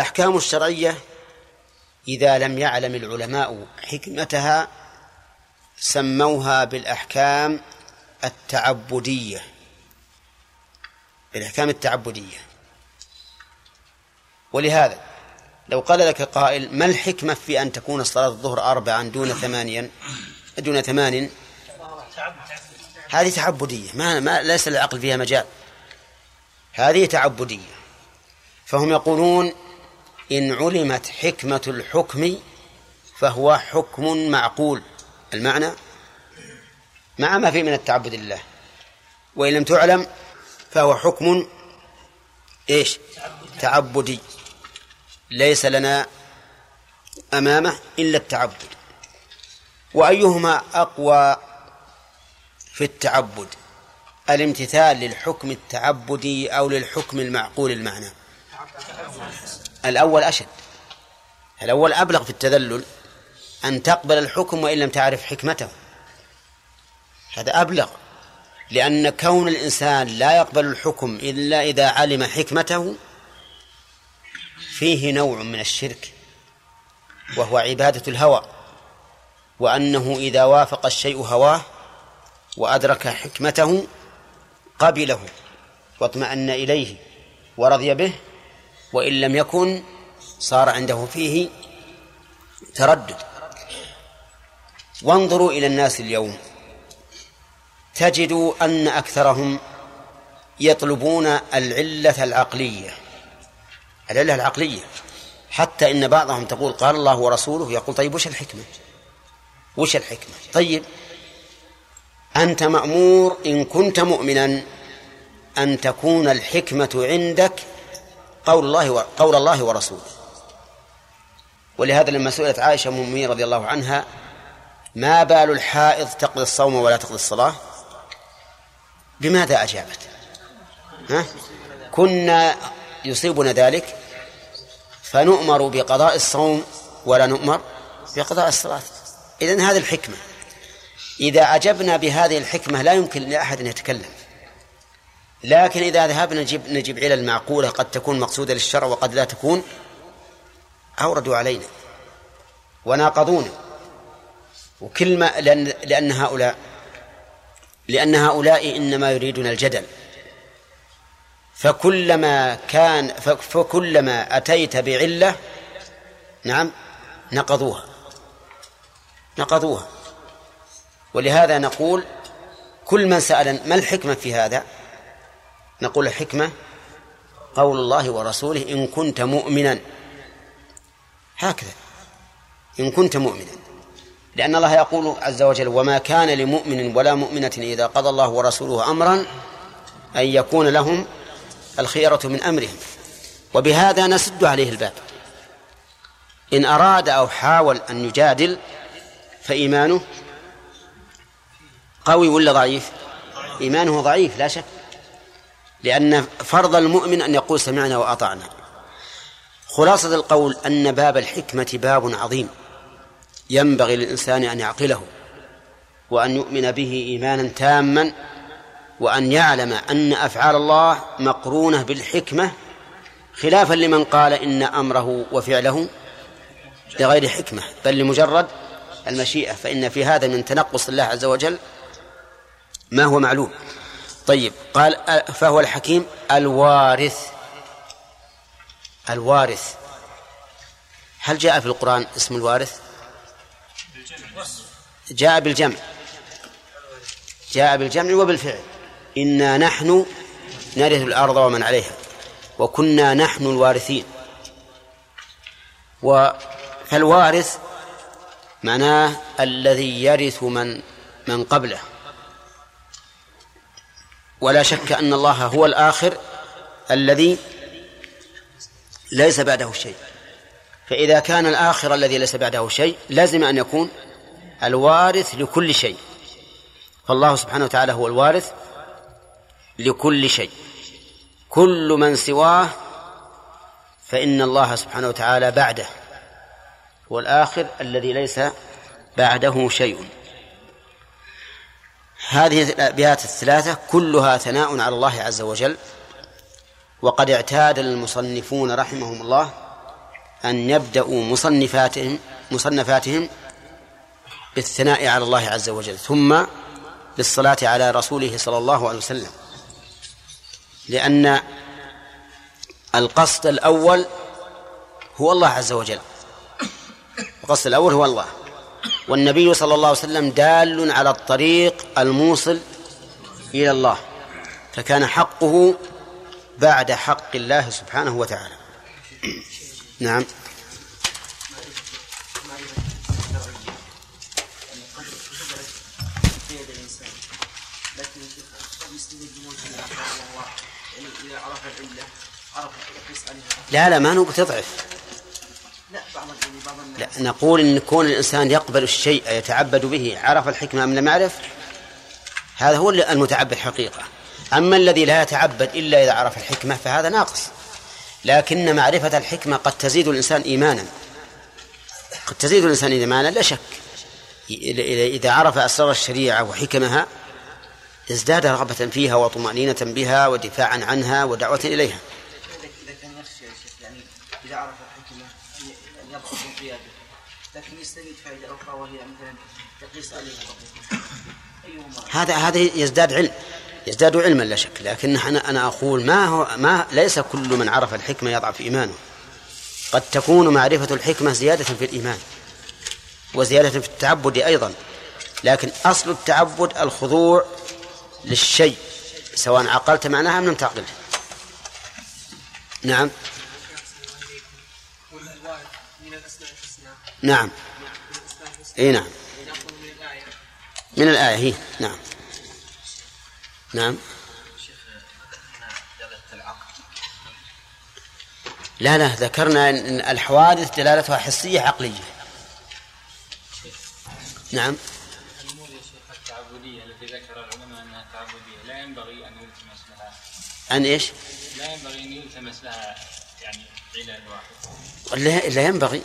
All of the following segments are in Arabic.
الأحكام الشرعية إذا لم يعلم العلماء حكمتها سموها بالأحكام التعبدية. بالأحكام التعبدية. ولهذا لو قال لك قائل ما الحكمة في أن تكون صلاة الظهر أربعا دون ثمانيا؟ دون ثمان هذه تعبدية. ما, ما ليس العقل فيها مجال. هذه تعبدية. فهم يقولون إن علمت حكمة الحكم فهو حكم معقول. المعنى مع ما فيه من التعبد لله. وإن لم تعلم فهو حكم إيش؟ تعبدي ليس لنا أمامة إلا التعبد. وأيهما أقوى في التعبد؟ الامتثال للحكم التعبدي أو للحكم المعقول المعنى. الأول أشد. الأول أبلغ في التذلل أن تقبل الحكم وإن لم تعرف حكمته. هذا أبلغ لأن كون الإنسان لا يقبل الحكم إلا إذا علم حكمته فيه نوع من الشرك وهو عبادة الهوى وأنه إذا وافق الشيء هواه وأدرك حكمته قبله واطمأن إليه ورضي به وإن لم يكن صار عنده فيه تردد. وانظروا إلى الناس اليوم. تجدوا أن أكثرهم يطلبون العلة العقلية. العلة العقلية. حتى إن بعضهم تقول قال الله ورسوله يقول طيب وش الحكمة؟ وش الحكمة؟ طيب. أنت مأمور إن كنت مؤمنا أن تكون الحكمة عندك قول الله قول الله ورسوله. ولهذا لما سئلت عائشة أم رضي الله عنها ما بال الحائض تقضي الصوم ولا تقضي الصلاة؟ بماذا أجابت؟ ها؟ كنا يصيبنا ذلك فنؤمر بقضاء الصوم ولا نؤمر بقضاء الصلاة. إذن هذه الحكمة. إذا أجبنا بهذه الحكمة لا يمكن لأحد أن يتكلم. لكن إذا ذهبنا نجيب نجيب علل معقولة قد تكون مقصودة للشرع وقد لا تكون أوردوا علينا وناقضونا. وكل ما لأن, لأن هؤلاء لأن هؤلاء إنما يريدون الجدل. فكلما كان فكلما أتيت بعلة نعم نقضوها. نقضوها. ولهذا نقول كل من سأل ما الحكمة في هذا؟ نقول الحكمة قول الله ورسوله إن كنت مؤمنا. هكذا إن كنت مؤمنا. لأن الله يقول عز وجل وما كان لمؤمن ولا مؤمنة إذا قضى الله ورسوله أمرا أن يكون لهم الخيرة من أمرهم. وبهذا نسد عليه الباب. إن أراد أو حاول أن يجادل فإيمانه قوي ولا ضعيف؟ إيمانه ضعيف لا شك. لأن فرض المؤمن أن يقول سمعنا وأطعنا. خلاصة القول أن باب الحكمة باب عظيم. ينبغي للإنسان أن يعقله وأن يؤمن به إيمانا تاما وأن يعلم أن أفعال الله مقرونة بالحكمة خلافا لمن قال إن أمره وفعله لغير حكمة بل لمجرد المشيئة فإن في هذا من تنقص الله عز وجل ما هو معلوم. طيب قال فهو الحكيم الوارث. الوارث. هل جاء في القرآن اسم الوارث؟ جاء بالجمع. جاء بالجمع وبالفعل. إنا نحن نرث الأرض ومن عليها وكنا نحن الوارثين. فالوارث معناه الذي يرث من من قبله. ولا شك أن الله هو الآخر الذي ليس بعده شيء. فإذا كان الآخر الذي ليس بعده شيء لازم أن يكون الوارث لكل شيء. فالله سبحانه وتعالى هو الوارث لكل شيء. كل من سواه فإن الله سبحانه وتعالى بعده. هو الآخر الذي ليس بعده شيء. هذه الأبيات الثلاثة كلها ثناء على الله عز وجل. وقد اعتاد المصنفون رحمهم الله أن يبدأوا مصنفاتهم مصنفاتهم بالثناء على الله عز وجل ثم بالصلاة على رسوله صلى الله عليه وسلم. لأن القصد الأول هو الله عز وجل. القصد الأول هو الله. والنبي صلى الله عليه وسلم دال على الطريق الموصل إلى الله فكان حقه بعد حق الله سبحانه وتعالى. نعم. لا لا ما نقول تضعف. لا بعض لا نقول إن كون الإنسان يقبل الشيء يتعبد به عرف الحكمة أم لم يعرف هذا هو المتعبد حقيقة. أما الذي لا يتعبد إلا إذا عرف الحكمة فهذا ناقص. لكن معرفة الحكمة قد تزيد الإنسان إيمانا. قد تزيد الإنسان إيمانا لا شك. إذا عرف أسرار الشريعة وحكمها ازداد رغبة فيها وطمأنينة بها ودفاعا عنها ودعوة إليها إذا عرف الحكمة أن يضبط انقياده لكن يستفيد فائدة أخرى وهي مثلا يقيس عليها هذا هذا يزداد علم يزداد علما لا شك لكن أنا أنا أقول ما هو ما ليس كل من عرف الحكمة يضعف إيمانه. قد تكون معرفة الحكمة زيادة في الإيمان وزيادة في التعبد أيضا لكن أصل التعبد الخضوع للشيء سواء عقلت معناها أم لم تعقله. نعم؟ نعم. إي نعم. من الآية هي نعم. نعم. لا لا ذكرنا أن الحوادث دلالتها حسية عقلية. نعم. التعبدية التي ذكر العلماء أنها تعبدية لا ينبغي أن يلتمس لها أن إيش؟ لا ينبغي أن يلتمس لها يعني علاج واحد. لا, لا ينبغي.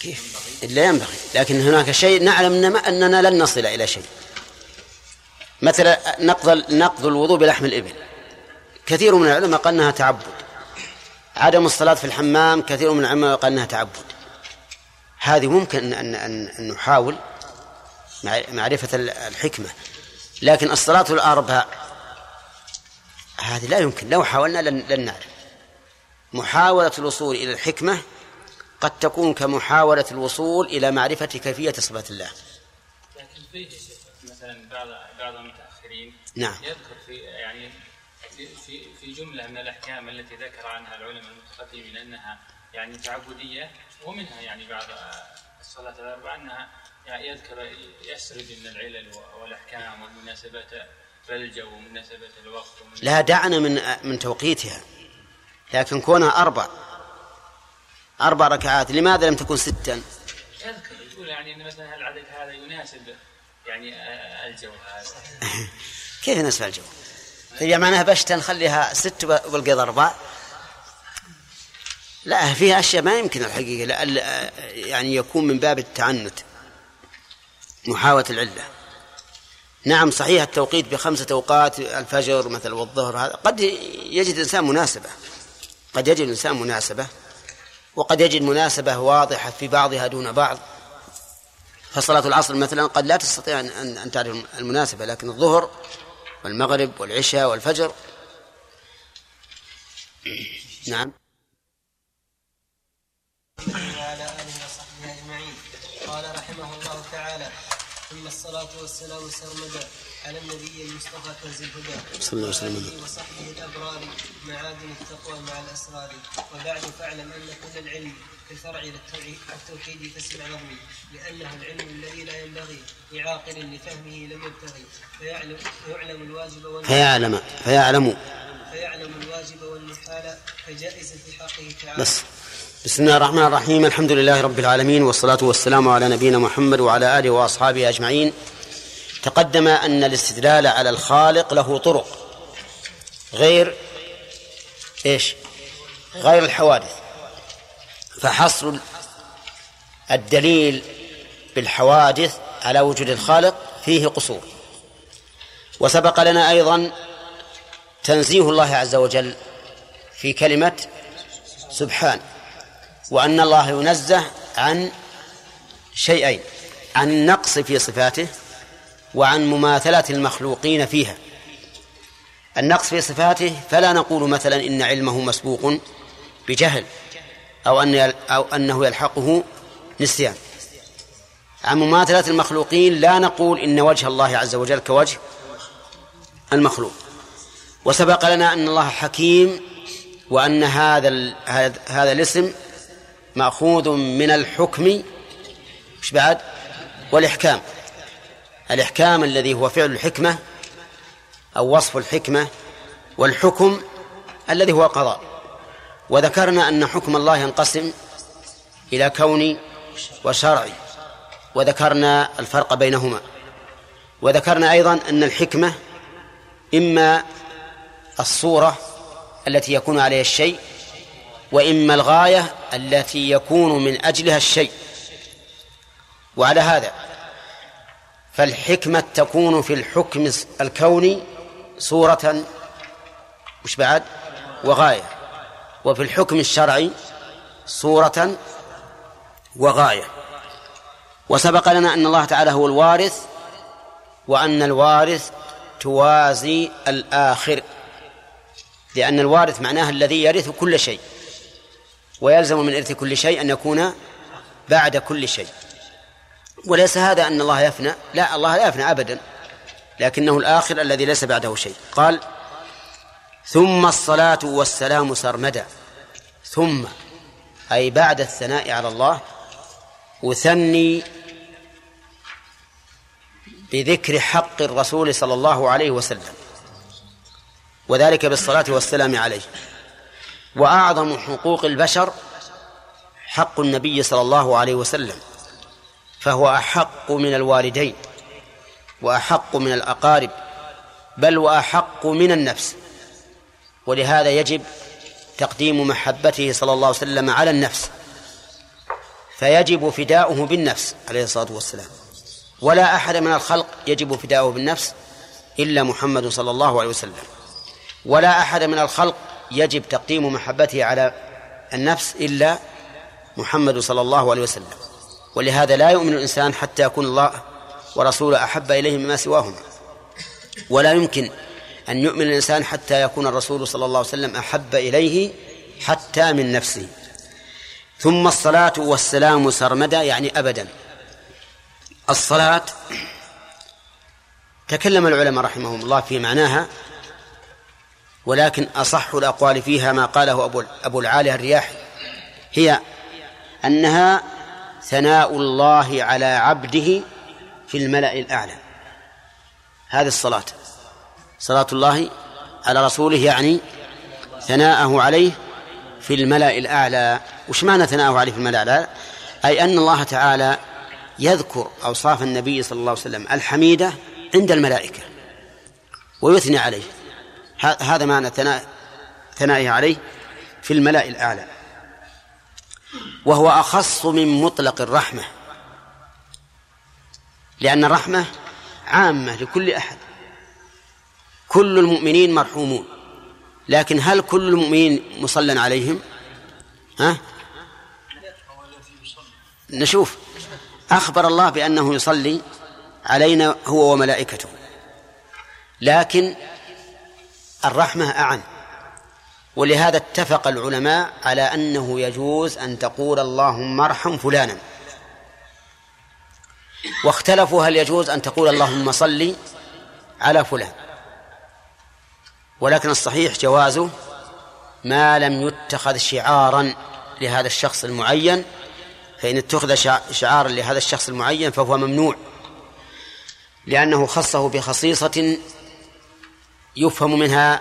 كيف؟ لا ينبغي. لكن هناك شيء نعلم أننا لن نصل إلى شيء. مثلا نقض نقض الوضوء بلحم الإبل. كثير من العلماء قال أنها تعبد. عدم الصلاة في الحمام كثير من العلماء قال أنها تعبد. هذه ممكن أن أن نحاول معرفة الحكمة. لكن الصلاة الأربع هذه لا يمكن. لو حاولنا لن, لن نعرف محاولة الوصول إلى الحكمة قد تكون كمحاولة الوصول إلى معرفة كيفية صفات الله. لكن فيه مثلا بعض بعض المتأخرين نعم. يذكر في يعني في في جملة من الأحكام التي ذكر عنها العلماء المتقدمين أنها يعني تعبدية ومنها يعني بعض الصلاة الأربع أنها يعني يذكر يسرد من العلل والأحكام والمناسبات فالجو ومناسبة الوقت لا دعنا من من توقيتها لكن كونها أربع. أربع ركعات لماذا لم تكن ستا؟ يقول يعني أن مثلا العدد هذا يناسب يعني الجو هذا. كيف يناسب الجو؟ هي معناها بشتا نخليها ست والقيض أربع. لا فيها أشياء ما يمكن الحقيقة لأ يعني يكون من باب التعنت محاولة العلة. نعم صحيح التوقيت بخمسة أوقات الفجر مثلا والظهر هذا قد يجد الإنسان مناسبة قد يجد الإنسان مناسبة. وقد يجد مناسبة واضحة في بعضها دون بعض. فصلاة العصر مثلا قد لا تستطيع أن أن تعرف المناسبة لكن الظهر والمغرب والعشاء والفجر. نعم. آله وصحبه أجمعين قال رحمه الله تعالى ثم الصلاة والسلام سرمدا على النبي المصطفى كنز الهدى. صلى الله عليه وسلم. وصحبه الأبرار معادن التقوى مع الأسرار. وبعد فاعلم أن كل العلم كالفرع التوحيد فاسمع نظمي لأنه العلم الذي لا ينبغي لعاقل لفهمه لم يبتغي فيعلم, فيعلم الواجب فيعلم فيعلم. فيعلم الواجب والمحال فجائز في حقه تعالى. بس. بسم الله الرحمن الرحيم. الحمد لله رب العالمين والصلاة والسلام على نبينا محمد وعلى آله وأصحابه أجمعين. تقدم أن الاستدلال على الخالق له طرق. غير إيش؟ غير الحوادث. فحصر الدليل بالحوادث على وجود الخالق فيه قصور. وسبق لنا أيضا تنزيه الله عز وجل في كلمة سبحان وأن الله ينزه عن شيئين عن النقص في صفاته وعن مماثلة المخلوقين فيها. النقص في صفاته فلا نقول مثلا إن علمه مسبوق بجهل أو أن أو أنه يلحقه نسيان. عن مماثلة المخلوقين لا نقول إن وجه الله عز وجل كوجه المخلوق. وسبق لنا أن الله حكيم وأن هذا هذا الاسم مأخوذ من الحكم. مش بعد؟ والإحكام. الإحكام الذي هو فعل الحكمة أو وصف الحكمة والحكم الذي هو القضاء وذكرنا أن حكم الله ينقسم إلى كوني وشرعي وذكرنا الفرق بينهما. وذكرنا أيضا أن الحكمة إما الصورة التي يكون عليها الشيء وإما الغاية التي يكون من أجلها الشيء. وعلى هذا فالحكمة تكون في الحكم الكوني صورة مش بعد؟ وغاية. وفي الحكم الشرعي صورة وغاية. وسبق لنا أن الله تعالى هو الوارث وأن الوارث توازي الآخر. لأن الوارث معناه الذي يرث كل شيء ويلزم من إرث كل شيء أن يكون بعد كل شيء. وليس هذا أن الله يفنى. لا الله لا يفنى أبدا. لكنه الآخر الذي ليس بعده شيء. قال ثم الصلاة والسلام سرمدا. ثم أي بعد الثناء على الله أثني بذكر حق الرسول صلى الله عليه وسلم وذلك بالصلاة والسلام عليه. وأعظم حقوق البشر حق النبي صلى الله عليه وسلم. فهو أحق من الوالدين وأحق من الأقارب بل وأحق من النفس. ولهذا يجب تقديم محبته صلى الله عليه وسلم على النفس. فيجب فداؤه بالنفس عليه الصلاة والسلام. ولا أحد من الخلق يجب فداؤه بالنفس إلا محمد صلى الله عليه وسلم. ولا أحد من الخلق يجب تقديم محبته على النفس إلا محمد صلى الله عليه وسلم. ولهذا لا يؤمن الإنسان حتى يكون الله ورسوله أحب إليه مما سواهما. ولا يمكن أن يؤمن الإنسان حتى يكون الرسول صلى الله عليه وسلم أحب إليه حتى من نفسه. ثم الصلاة والسلام سرمدا يعني أبدا. الصلاة تكلم العلماء رحمهم الله في معناها ولكن أصح الأقوال فيها ما قاله أبو أبو العالية الرياحي هي أنها ثناء الله على عبده في الملأ الأعلى. هذه الصلاة. صلاة الله على رسوله يعني ثناءه عليه في الملأ الأعلى. وش معنى ثناءه عليه في الملأ الأعلى؟ أي أن الله تعالى يذكر أوصاف النبي صلى الله عليه وسلم الحميدة عند الملائكة ويثني عليه. هذا معنى ثناء ثنائه عليه في الملأ الأعلى. وهو أخص من مطلق الرحمة. لأن الرحمة عامة لكل أحد. كل المؤمنين مرحومون. لكن هل كل المؤمنين مصلى عليهم؟ ها؟ نشوف. أخبر الله بأنه يصلي علينا هو وملائكته. لكن الرحمة أعن ولهذا اتفق العلماء على أنه يجوز أن تقول اللهم ارحم فلانا. واختلفوا هل يجوز أن تقول اللهم صل على فلان. ولكن الصحيح جوازه ما لم يتخذ شعارا لهذا الشخص المعين فإن اتخذ شعارا لهذا الشخص المعين فهو ممنوع. لأنه خصه بخصيصة يفهم منها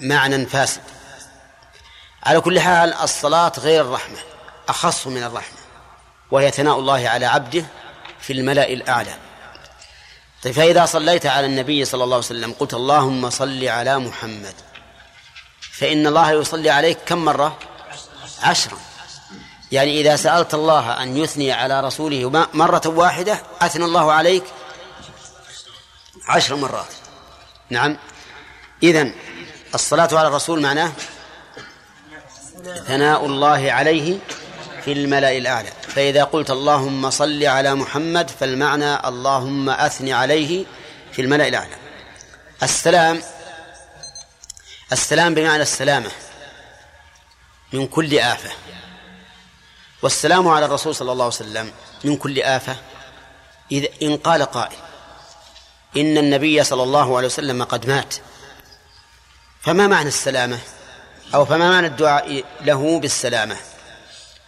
معنى فاسد. على كل حال الصلاة غير الرحمة أخص من الرحمة وهي ثناء الله على عبده في الملأ الأعلى. طيب فإذا صليت على النبي صلى الله عليه وسلم قلت اللهم صل على محمد فإن الله يصلي عليك كم مرة؟ عشرا. يعني إذا سألت الله أن يثني على رسوله مرة واحدة أثنى الله عليك عشر مرات. نعم. إذن الصلاة على الرسول معناه ثناء الله عليه في الملأ الأعلى. فإذا قلت اللهم صل على محمد فالمعنى اللهم أثن عليه في الملأ الأعلى. السلام السلام بمعنى السلامة من كل آفة. والسلام على الرسول صلى الله عليه وسلم من كل آفة. إذا إن قال قائل إن النبي صلى الله عليه وسلم قد مات. فما معنى السلامة؟ أو فما معنى الدعاء له بالسلامة؟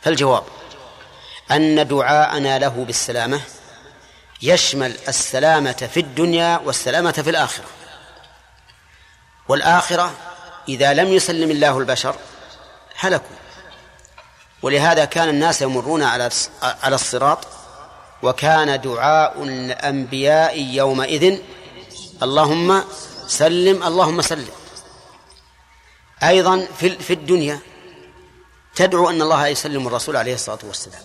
فالجواب أن دعاءنا له بالسلامة يشمل السلامة في الدنيا والسلامة في الآخرة. والآخرة إذا لم يسلم الله البشر هلكوا. ولهذا كان الناس يمرون على على الصراط وكان دعاء الأنبياء يومئذ اللهم سلم اللهم سلم. أيضا في في الدنيا تدعو أن الله يسلم الرسول عليه الصلاة والسلام.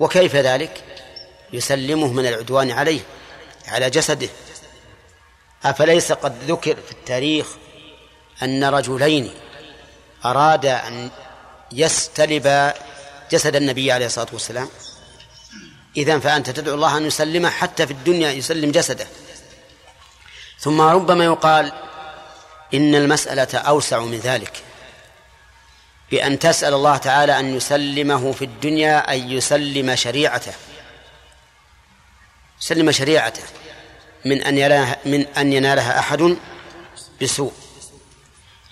وكيف ذلك؟ يسلمه من العدوان عليه على جسده. أفليس قد ذكر في التاريخ أن رجلين أرادا أن يستلب جسد النبي عليه الصلاة والسلام؟ إذن فأنت تدعو الله أن يسلمه حتى في الدنيا يسلم جسده. ثم ربما يقال إن المسألة أوسع من ذلك بأن تسأل الله تعالى أن يسلمه في الدنيا أن يسلم شريعته يسلم شريعته من أن ينالها من أن ينالها أحد بسوء.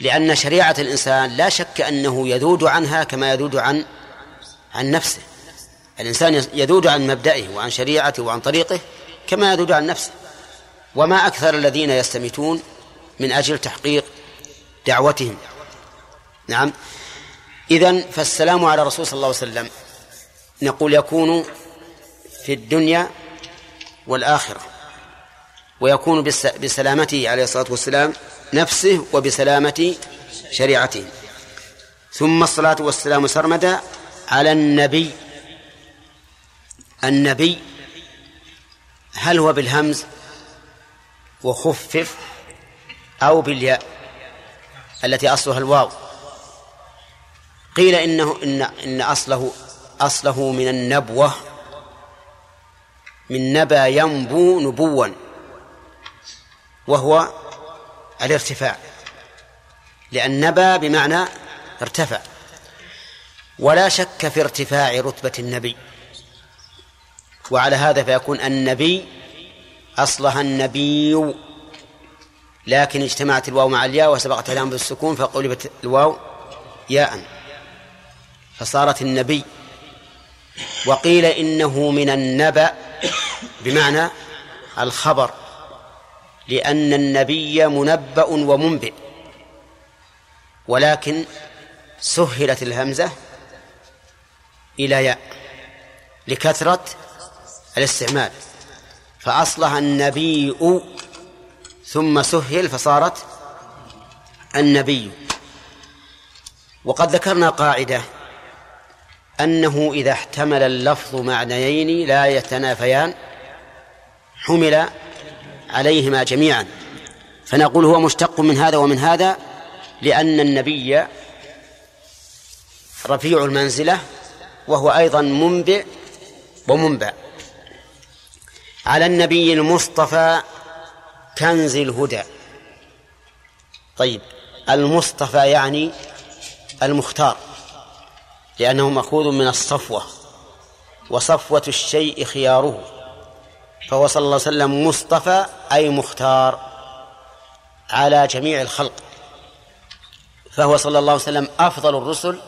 لأن شريعة الإنسان لا شك أنه يذود عنها كما يذود عن عن نفسه. الإنسان يذود عن مبدئه وعن شريعته وعن طريقه كما يذود عن نفسه. وما أكثر الذين يستمتون من أجل تحقيق دعوتهم. نعم. إذن فالسلام على الرسول صلى الله عليه وسلم. نقول يكون في الدنيا والآخرة ويكون بسلامته عليه الصلاة والسلام نفسه وبسلامة شريعته. ثم الصلاة والسلام سرمدا على النبي. النبي هل هو بالهمز وخفف أو بالياء التي أصلها الواو. قيل إنه إن إن أصله أصله من النبوة من نبى ينبو نبوا وهو الارتفاع لأن نبى بمعنى ارتفع. ولا شك في ارتفاع رتبة النبي. وعلى هذا فيكون النبي أصلها النبي لكن اجتمعت الواو مع الياء وسبقت الهام بالسكون فقلبت الواو ياء. فصارت النبي. وقيل إنه من النبأ بمعنى الخبر لأن النبي منبأ ومنبئ. ولكن سهلت الهمزة إلى ياء لكثرة الاستعمال. فأصلها النبي ثم سهل فصارت النبي. وقد ذكرنا قاعدة أنه إذا احتمل اللفظ معنيين لا يتنافيان حمل عليهما جميعا. فنقول هو مشتق من هذا ومن هذا لأن النبي رفيع المنزلة وهو أيضا منبئ ومنبع. على النبي المصطفى كنز الهدى. طيب المصطفى يعني المختار لأنه مأخوذ من الصفوة وصفوة الشيء خياره فهو صلى الله عليه وسلم مصطفى أي مختار على جميع الخلق. فهو صلى الله عليه وسلم أفضل الرسل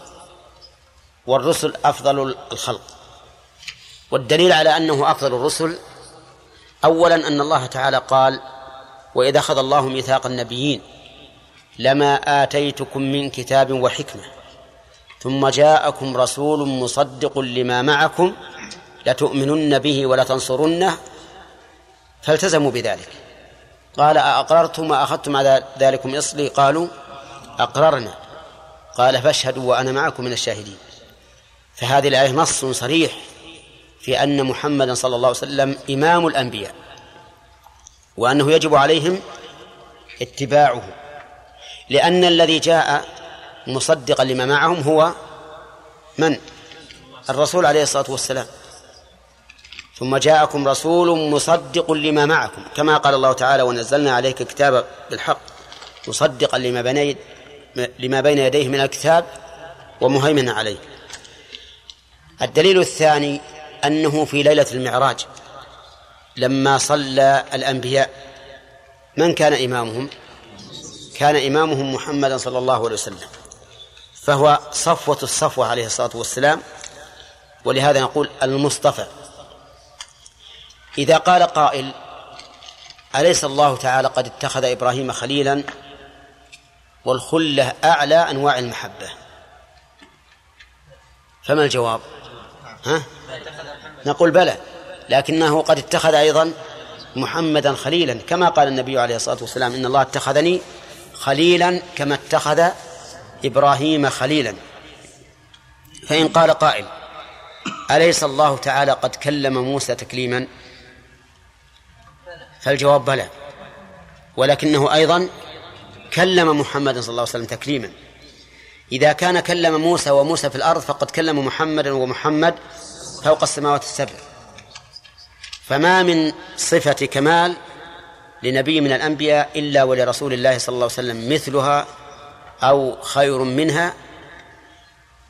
والرسل أفضل الخلق. والدليل على أنه أفضل الرسل أولا أن الله تعالى قال وإذا أخذ الله ميثاق النبيين لما آتيتكم من كتاب وحكمة ثم جاءكم رسول مصدق لما معكم لتؤمنن به ولتنصرنه فالتزموا بذلك. قال أأقررتم وأخذتم على ذلكم إصلي؟ قالوا أقررنا. قال فاشهدوا وأنا معكم من الشاهدين. فهذه الآية نص صريح في أن محمدا صلى الله عليه وسلم إمام الأنبياء. وأنه يجب عليهم اتباعه لأن الذي جاء مصدقا لما معهم هو من؟ الرسول عليه الصلاة والسلام. ثم جاءكم رسول مصدق لما معكم كما قال الله تعالى ونزلنا عليك كتابا بالحق مصدقا لما بين لما بين يديه من الكتاب ومهيمنا عليه. الدليل الثاني أنه في ليلة المعراج. لما صلى الأنبياء من كان إمامهم؟ كان إمامهم محمدا صلى الله عليه وسلم فهو صفوة الصفوة عليه الصلاة والسلام ولهذا نقول المصطفى. إذا قال قائل أليس الله تعالى قد اتخذ إبراهيم خليلا؟ والخلة أعلى أنواع المحبة. فما الجواب؟ ها؟ نقول بلى. لكنه قد اتخذ أيضا محمدا خليلا. كما قال النبي عليه الصلاة والسلام إن الله اتخذني خليلا كما اتخذ إبراهيم خليلا. فإن قال قائل أليس الله تعالى قد كلم موسى تكليما؟ فالجواب بلى. ولكنه أيضا كلم محمدا صلى الله عليه وسلم تكليما. إذا كان كلم موسى وموسى في الأرض فقد كلم محمدا ومحمد فوق السماوات السبع. فما من صفة كمال لنبي من الأنبياء إلا ولرسول الله صلى الله عليه وسلم مثلها أو خير منها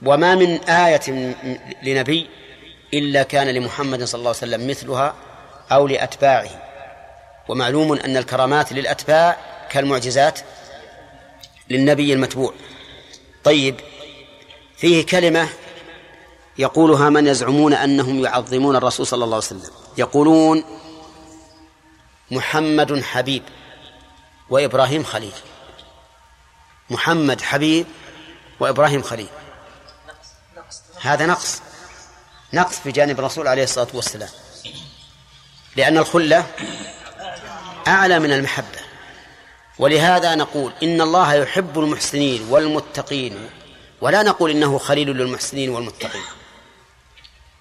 وما من آية لنبي إلا كان لمحمد صلى الله عليه وسلم مثلها أو لأتباعه. ومعلوم أن الكرامات للأتباع كالمعجزات للنبي المتبوع. طيب فيه كلمة يقولها من يزعمون أنهم يعظمون الرسول صلى الله عليه وسلم. يقولون محمد حبيب وإبراهيم خليل. محمد حبيب وإبراهيم خليل. هذا نقص. نقص في جانب الرسول عليه الصلاة والسلام. لأن الخلة أعلى من المحبة. ولهذا نقول إن الله يحب المحسنين والمتقين ولا نقول إنه خليل للمحسنين والمتقين.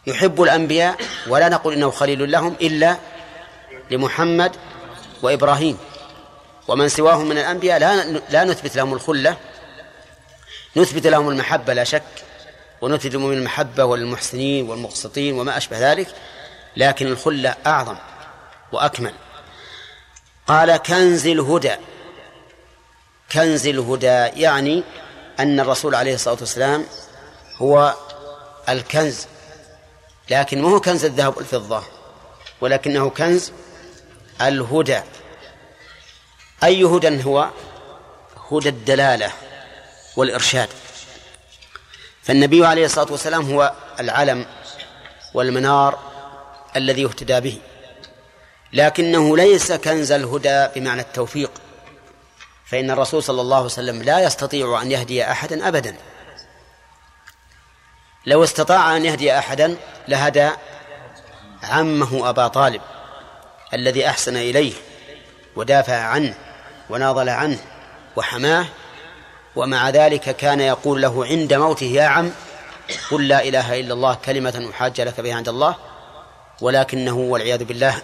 يحب الأنبياء ولا نقول إنه خليل لهم إلا لمحمد وإبراهيم. ومن سواهم من الأنبياء لا لا نثبت لهم الخلة نثبت لهم المحبة لا شك ونثبت لهم المحبة والمحسنين والمقسطين وما أشبه ذلك لكن الخلة أعظم وأكمل. قال كنز الهدى. كنز الهدى يعني أن الرسول عليه الصلاة والسلام هو الكنز لكن ما هو كنز الذهب والفضة ولكنه كنز الهدى. أي هدى هو؟ هدى الدلالة والإرشاد. فالنبي عليه الصلاة والسلام هو العلم والمنار الذي يهتدى به. لكنه ليس كنز الهدى بمعنى التوفيق فإن الرسول صلى الله عليه وسلم لا يستطيع أن يهدي أحدا أبدا. لو استطاع أن يهدي أحدا لهدى عمه أبا طالب الذي أحسن إليه ودافع عنه وناضل عنه وحماه ومع ذلك كان يقول له عند موته يا عم قل لا إله إلا الله كلمة أحاج لك بها عند الله ولكنه والعياذ بالله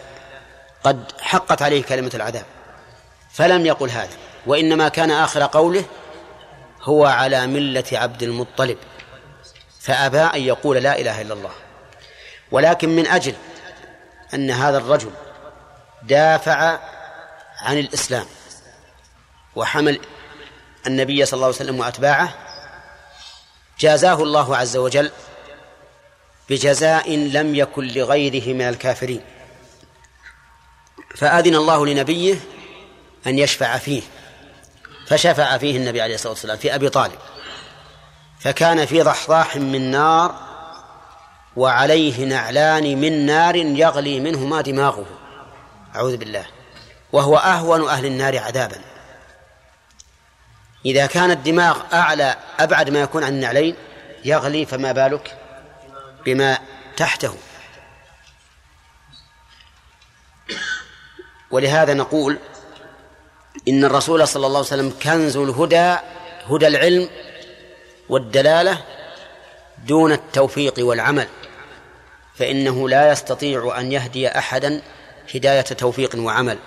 قد حقت عليه كلمة العذاب فلم يقل هذا وإنما كان آخر قوله هو على ملة عبد المطلب فأبى أن يقول لا إله إلا الله. ولكن من أجل أن هذا الرجل دافع عن الإسلام وحمل النبي صلى الله عليه وسلم وأتباعه جازاه الله عز وجل بجزاء لم يكن لغيره من الكافرين. فأذن الله لنبيه أن يشفع فيه فشفع فيه النبي عليه الصلاة والسلام في أبي طالب. فكان في ضحضاح من نار وعليه نعلان من نار يغلي منهما دماغه. أعوذ بالله. وهو أهون أهل النار عذابا. إذا كان الدماغ أعلى أبعد ما يكون عن النعلين يغلي فما بالك بما تحته. ولهذا نقول إن الرسول صلى الله عليه وسلم كنز الهدى هدى العلم والدلالة دون التوفيق والعمل فإنه لا يستطيع أن يهدي أحدا هداية توفيق وعمل.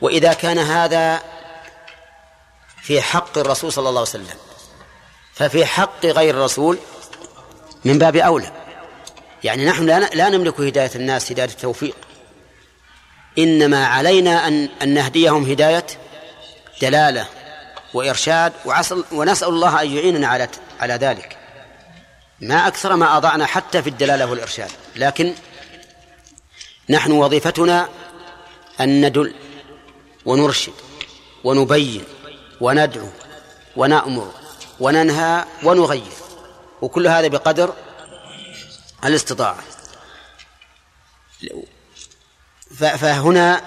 وإذا كان هذا في حق الرسول صلى الله عليه وسلم ففي حق غير الرسول من باب أولى. يعني نحن لا نملك هداية الناس هداية التوفيق. إنما علينا أن أن نهديهم هداية دلالة وإرشاد وعسل ونسأل الله أن يعيننا على على ذلك. ما أكثر ما أضعنا حتى في الدلالة والإرشاد. لكن نحن وظيفتنا أن ندل ونرشد ونبين وندعو ونأمر وننهى ونغير. وكل هذا بقدر الاستطاعة. فهنا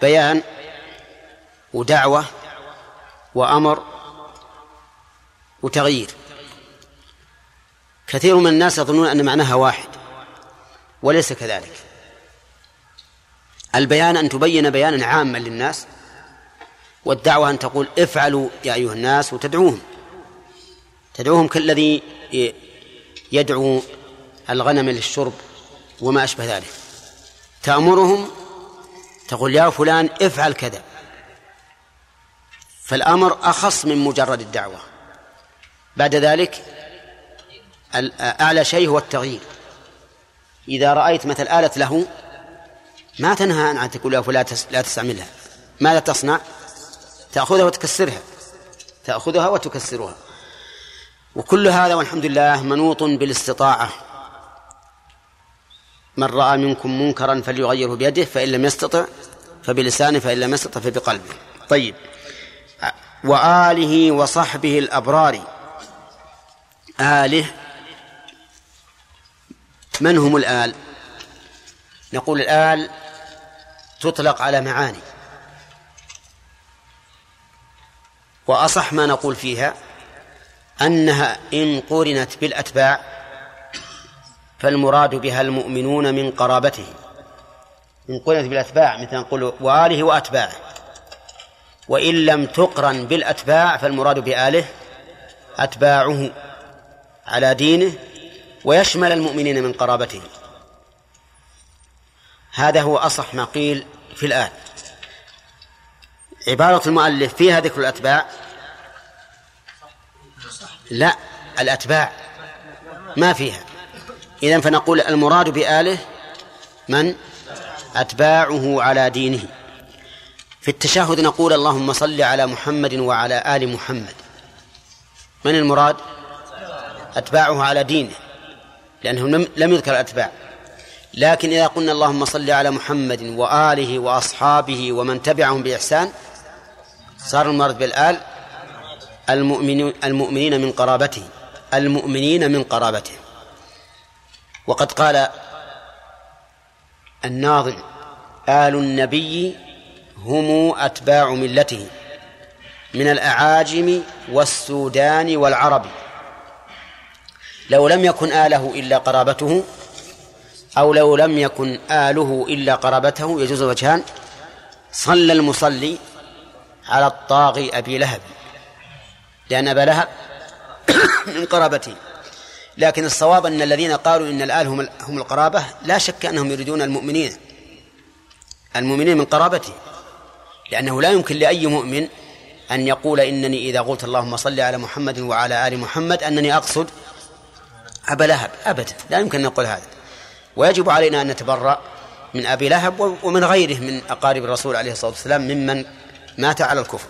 بيان ودعوة وأمر وتغيير. كثير من الناس يظنون أن معناها واحد وليس كذلك. البيان أن تبين بيانا عاما للناس والدعوة أن تقول افعلوا يا أيها الناس وتدعوهم. تدعوهم كالذي يدعو الغنم للشرب وما أشبه ذلك. تأمرهم تقول يا فلان افعل كذا. فالأمر أخص من مجرد الدعوة. بعد ذلك أعلى شيء هو التغيير. إذا رأيت مثل آلة له ما تنهى عن تقول له لا تستعملها ماذا تصنع؟ تأخذها وتكسرها. تأخذها وتكسرها. وكل هذا والحمد لله منوط بالاستطاعة. من رأى منكم منكرا فليغيره بيده فإن لم يستطع فبلسانه فإن لم يستطع فبقلبه. طيب. وآله وصحبه الأبرار. آله من هم الآل؟ نقول الآل تطلق على معاني. وأصح ما نقول فيها أنها إن قرنت بالأتباع فالمراد بها المؤمنون من قرابته. إن قرنت بالأتباع مثل نقول وآله وأتباعه. وإن لم تقرن بالأتباع فالمراد بآله أتباعه على دينه ويشمل المؤمنين من قرابته. هذا هو أصح ما قيل في الآن. عبارة المؤلف فيها ذكر الأتباع؟ لا الأتباع ما فيها. إذن فنقول المراد بآله من؟ أتباعه على دينه. في التشهد نقول اللهم صل على محمد وعلى آل محمد. من المراد؟ أتباعه على دينه لأنه لم يذكر الأتباع لكن إذا قلنا اللهم صل على محمد وآله وأصحابه ومن تبعهم بإحسان صار المراد بالآل المؤمنين من قرابته المؤمنين من قرابته. وقد قال الناظم آل النبي هم أتباع ملته من الأعاجم والسودان والعرب. لو لم يكن آله إلا قرابته أو لو لم يكن آله إلا قرابته يجوز وجهان. صلى المصلي على الطاغي أبي لهب لأن أبا لهب من قرابته. لكن الصواب أن الذين قالوا إن الآل هم القرابة لا شك أنهم يريدون المؤمنين المؤمنين من قرابته. لأنه لا يمكن لأي مؤمن أن يقول إنني إذا قلت اللهم صل على محمد وعلى آل محمد أنني أقصد أبا لهب. أبدا. لا يمكن أن نقول هذا. ويجب علينا أن نتبرأ من أبي لهب ومن غيره من أقارب الرسول عليه الصلاة والسلام ممن مات على الكفر.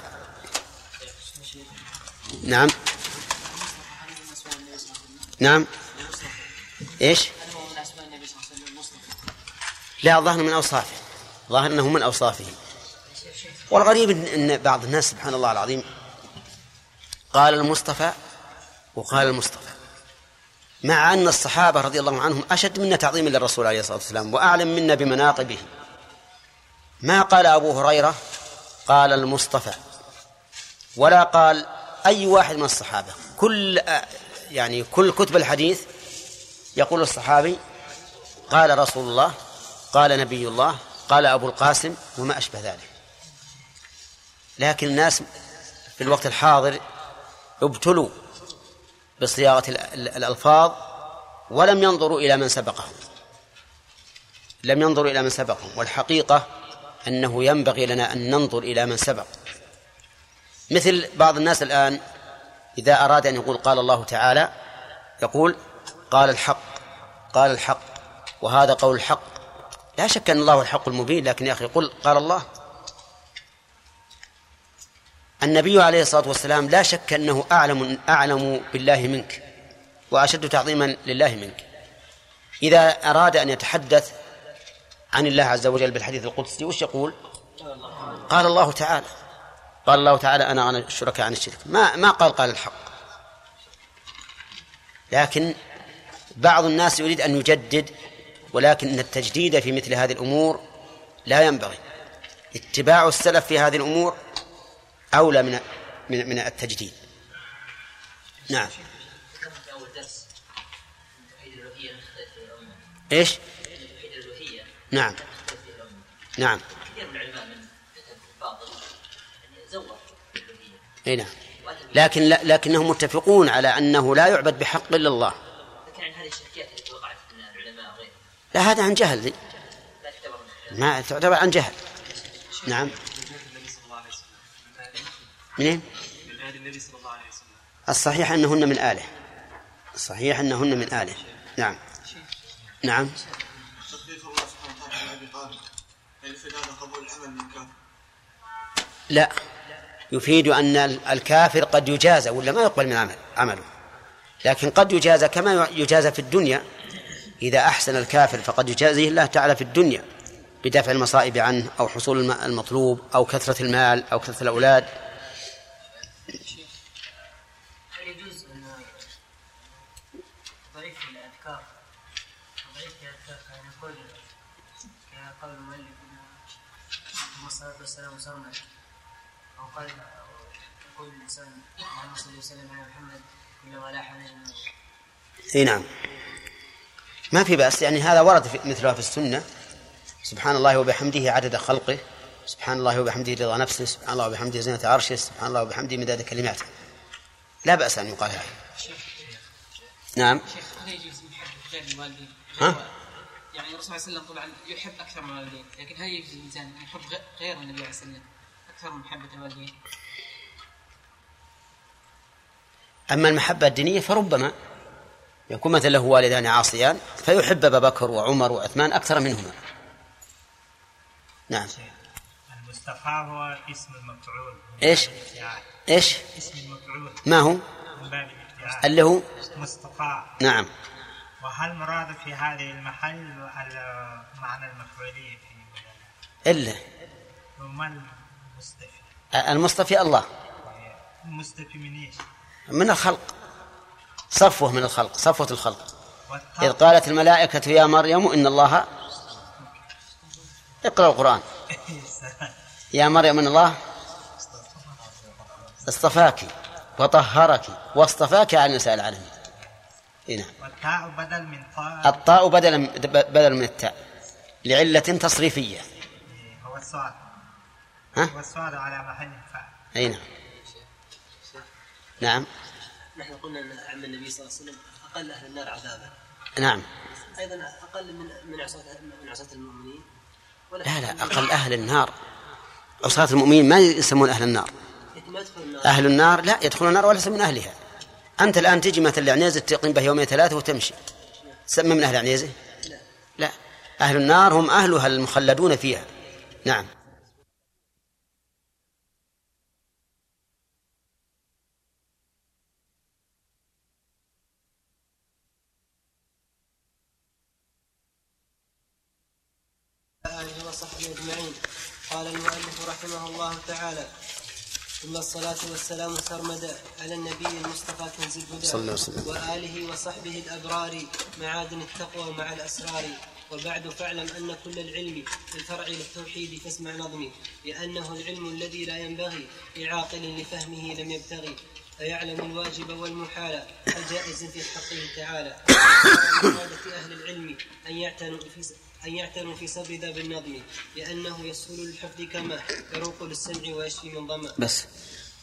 نعم. نعم. إيش؟ لا ظهر من أوصافه. ظاهر أنه من أوصافه. والغريب ان بعض الناس سبحان الله العظيم قال المصطفى وقال المصطفى مع أن الصحابة رضي الله عنهم أشد منا تعظيما للرسول عليه الصلاة والسلام وأعلم منا بمناقبه. ما قال أبو هريرة؟ قال المصطفى ولا قال أي واحد من الصحابة. كل يعني كل كتب الحديث يقول الصحابي قال رسول الله قال نبي الله قال أبو القاسم وما أشبه ذلك. لكن الناس في الوقت الحاضر ابتلوا بصياغة الألفاظ ولم ينظروا إلى من سبقهم. لم ينظروا إلى من سبقهم. والحقيقة أنه ينبغي لنا أن ننظر إلى من سبق. مثل بعض الناس الآن إذا أراد أن يقول قال الله تعالى يقول قال الحق قال الحق وهذا قول الحق. لا شك أن الله الحق المبين لكن يا أخي قل قال الله. النبي عليه الصلاة والسلام لا شك أنه أعلم أعلم بالله منك وأشد تعظيما لله منك. إذا أراد أن يتحدث عن الله عز وجل بالحديث القدسي وش يقول؟ قال الله تعالى قال الله تعالى أنا أنا الشركاء عن الشرك. ما ما قال قال الحق. لكن بعض الناس يريد أن يجدد ولكن التجديد في مثل هذه الأمور لا ينبغي. اتباع السلف في هذه الأمور أولى من من من التجديد. نعم. إيش؟ نعم. نعم. إي نعم. لكن لكنهم متفقون على أنه لا يعبد بحق إلا الله. لا هذا عن جهل. ما تعتبر عن جهل. نعم. منين؟ من آل النبي صلى الله عليه وسلم الصحيح أنهن من آله. الصحيح أنهن من آله. نعم. نعم. لا. يفيد أن الكافر قد يجازى ولا ما يقبل من عمل عمله. لكن قد يجازى كما يجازى في الدنيا. إذا أحسن الكافر فقد يجازيه الله تعالى في الدنيا بدفع المصائب عنه أو حصول المطلوب أو كثرة المال أو كثرة الأولاد. والسلام سرمد أو قال يقول الإنسان اللهم صل وسلم على محمد كلما لاح إي نعم. ما في بأس يعني هذا ورد في مثلها في السنة. سبحان الله وبحمده عدد خلقه. سبحان الله وبحمده رضا نفسه. سبحان الله وبحمده زينة عرشه. سبحان الله وبحمده مداد كلماته. لا بأس أن يقال هذا. نعم. شيخ هل يجوز غير الوالدين ها؟ يعني الرسول صلى الله عليه وسلم طبعا يحب أكثر من الوالدين لكن هل يجوز الإنسان أن يحب غير النبي عليه الصلاة والسلام أكثر من محبة الوالدين؟ أما المحبة الدينية فربما يكون مثلا له والدان عاصيان فيحب أبا بكر وعمر وعثمان أكثر منهما. نعم. المصطفى هو اسم المفعول. إيش؟ إيش؟ اسم المفعول. ما هو؟ من باب اللي هو؟ مصطفى. نعم. وهل مراد في هذه المحل معنى المفعولية في إلا. وما المصطفي المصطفي الله. المصطفي من إيش؟ من الخلق. صفوة من الخلق صفوة الخلق. إذ قالت الملائكة يا مريم إن الله اقرأ القرآن. يا مريم إن الله اصطفاك وطهرك واصطفاك على نساء العالمين. نعم. والتاء بدل من طاء. الطاء بدل بدل من التاء لعلة تصريفية. هو السؤال. ها؟ هو السؤال على محل الفاء أي نعم. نعم. نحن قلنا أن عم النبي صلى الله عليه وسلم أقل أهل النار عذابا. نعم. أيضا أقل من من عصاة من عصاة المؤمنين. لا لا أقل أهل النار. عصاة المؤمنين ما يسمون أهل النار. أهل النار لا يدخلون النار وليس من أهلها. أنت الآن تجي مثلا لعنيزة تقيم به يومين ثلاثة وتمشي. تسمى من أهل عنيزة لا. أهل النار هم أهلها المخلدون فيها. نعم. آله وصحبه أجمعين قال المؤلف رحمه الله تعالى ثم الصلاة والسلام سرمدا على النبي المصطفى كنز الهدى. صلى الله عليه وسلم. وآله وصحبه الأبرار معادن التقوى مع الأسرار. وبعد فاعلم أن كل العلم في الفرع للتوحيد فاسمع نظمي. لأنه العلم الذي لا ينبغي لعاقل لفهمه لم يبتغي. فيعلم الواجب والمحال الجائز في حقه تعالى. عادة أهل العلم أن يعتنوا في أن يعتنوا في صبر ذا بالنظم لأنه يسهل للحفظ كما يروق للسمع ويشفي من ضمى بس.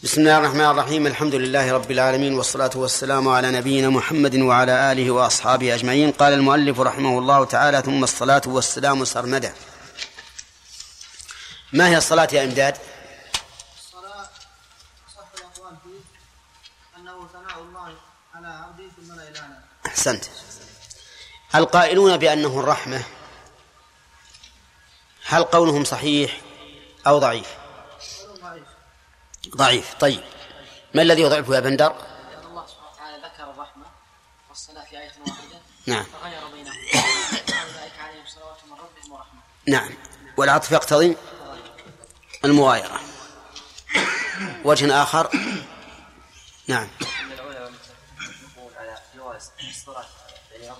بسم الله الرحمن الرحيم الحمد لله رب العالمين والصلاة والسلام على نبينا محمد وعلى آله وأصحابه أجمعين. قال المؤلف رحمه الله تعالى ثم الصلاة والسلام سرمدا. ما هي الصلاة يا إمداد؟ الصلاة صح الأقوال فيه أنه أحسنت. القائلون بأنه الرحمة هل قولهم صحيح أو ضعيف؟ ضعيف. طيب. ما الذي يضعفه يا بندر؟ الله سبحانه وتعالى ذكر الرحمة والصلاة في آية واحدة نعم. فغير بينهم أولئك عليهم صلوات من ربهم ورحمة نعم. والعطف يقتضي المغايرة. وجه آخر. نعم. على جواز الصلاه يعني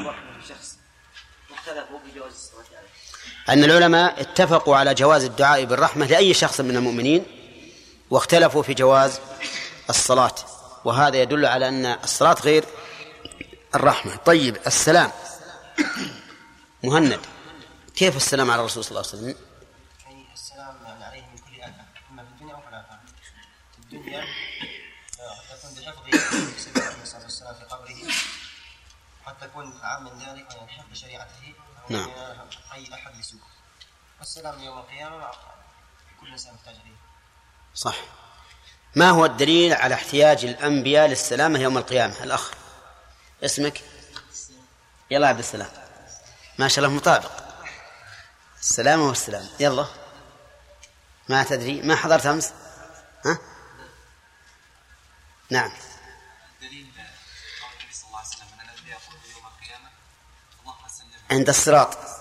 الرحمه لشخص واختلفوا بجواز أن العلماء اتفقوا على جواز الدعاء بالرحمة لأي شخص من المؤمنين واختلفوا في جواز الصلاة. وهذا يدل على أن الصلاة غير الرحمة. طيب السلام. مهند كيف السلام على الرسول صلى الله عليه وسلم؟ يعني السلام عليه من كل إما في الدنيا أو في في الدنيا تكون الصلاة والسلام في قبره قد تكون ذلك حفظ شريعته نعم. أي أحد يسوء والسلام يوم القيامة كل إنسان محتاج إليه صح. ما هو الدليل على احتياج الأنبياء للسلامة يوم القيامة؟ الأخ. اسمك؟ يلا عبد السلام. ما شاء الله مطابق. السلامة والسلام يلا. ما تدري؟ ما حضرت أمس؟ ها؟ نعم. دليل قول النبي صلى الله عليه وسلم ان الذي يقول يوم القيامة اللهم سلم عند الصراط.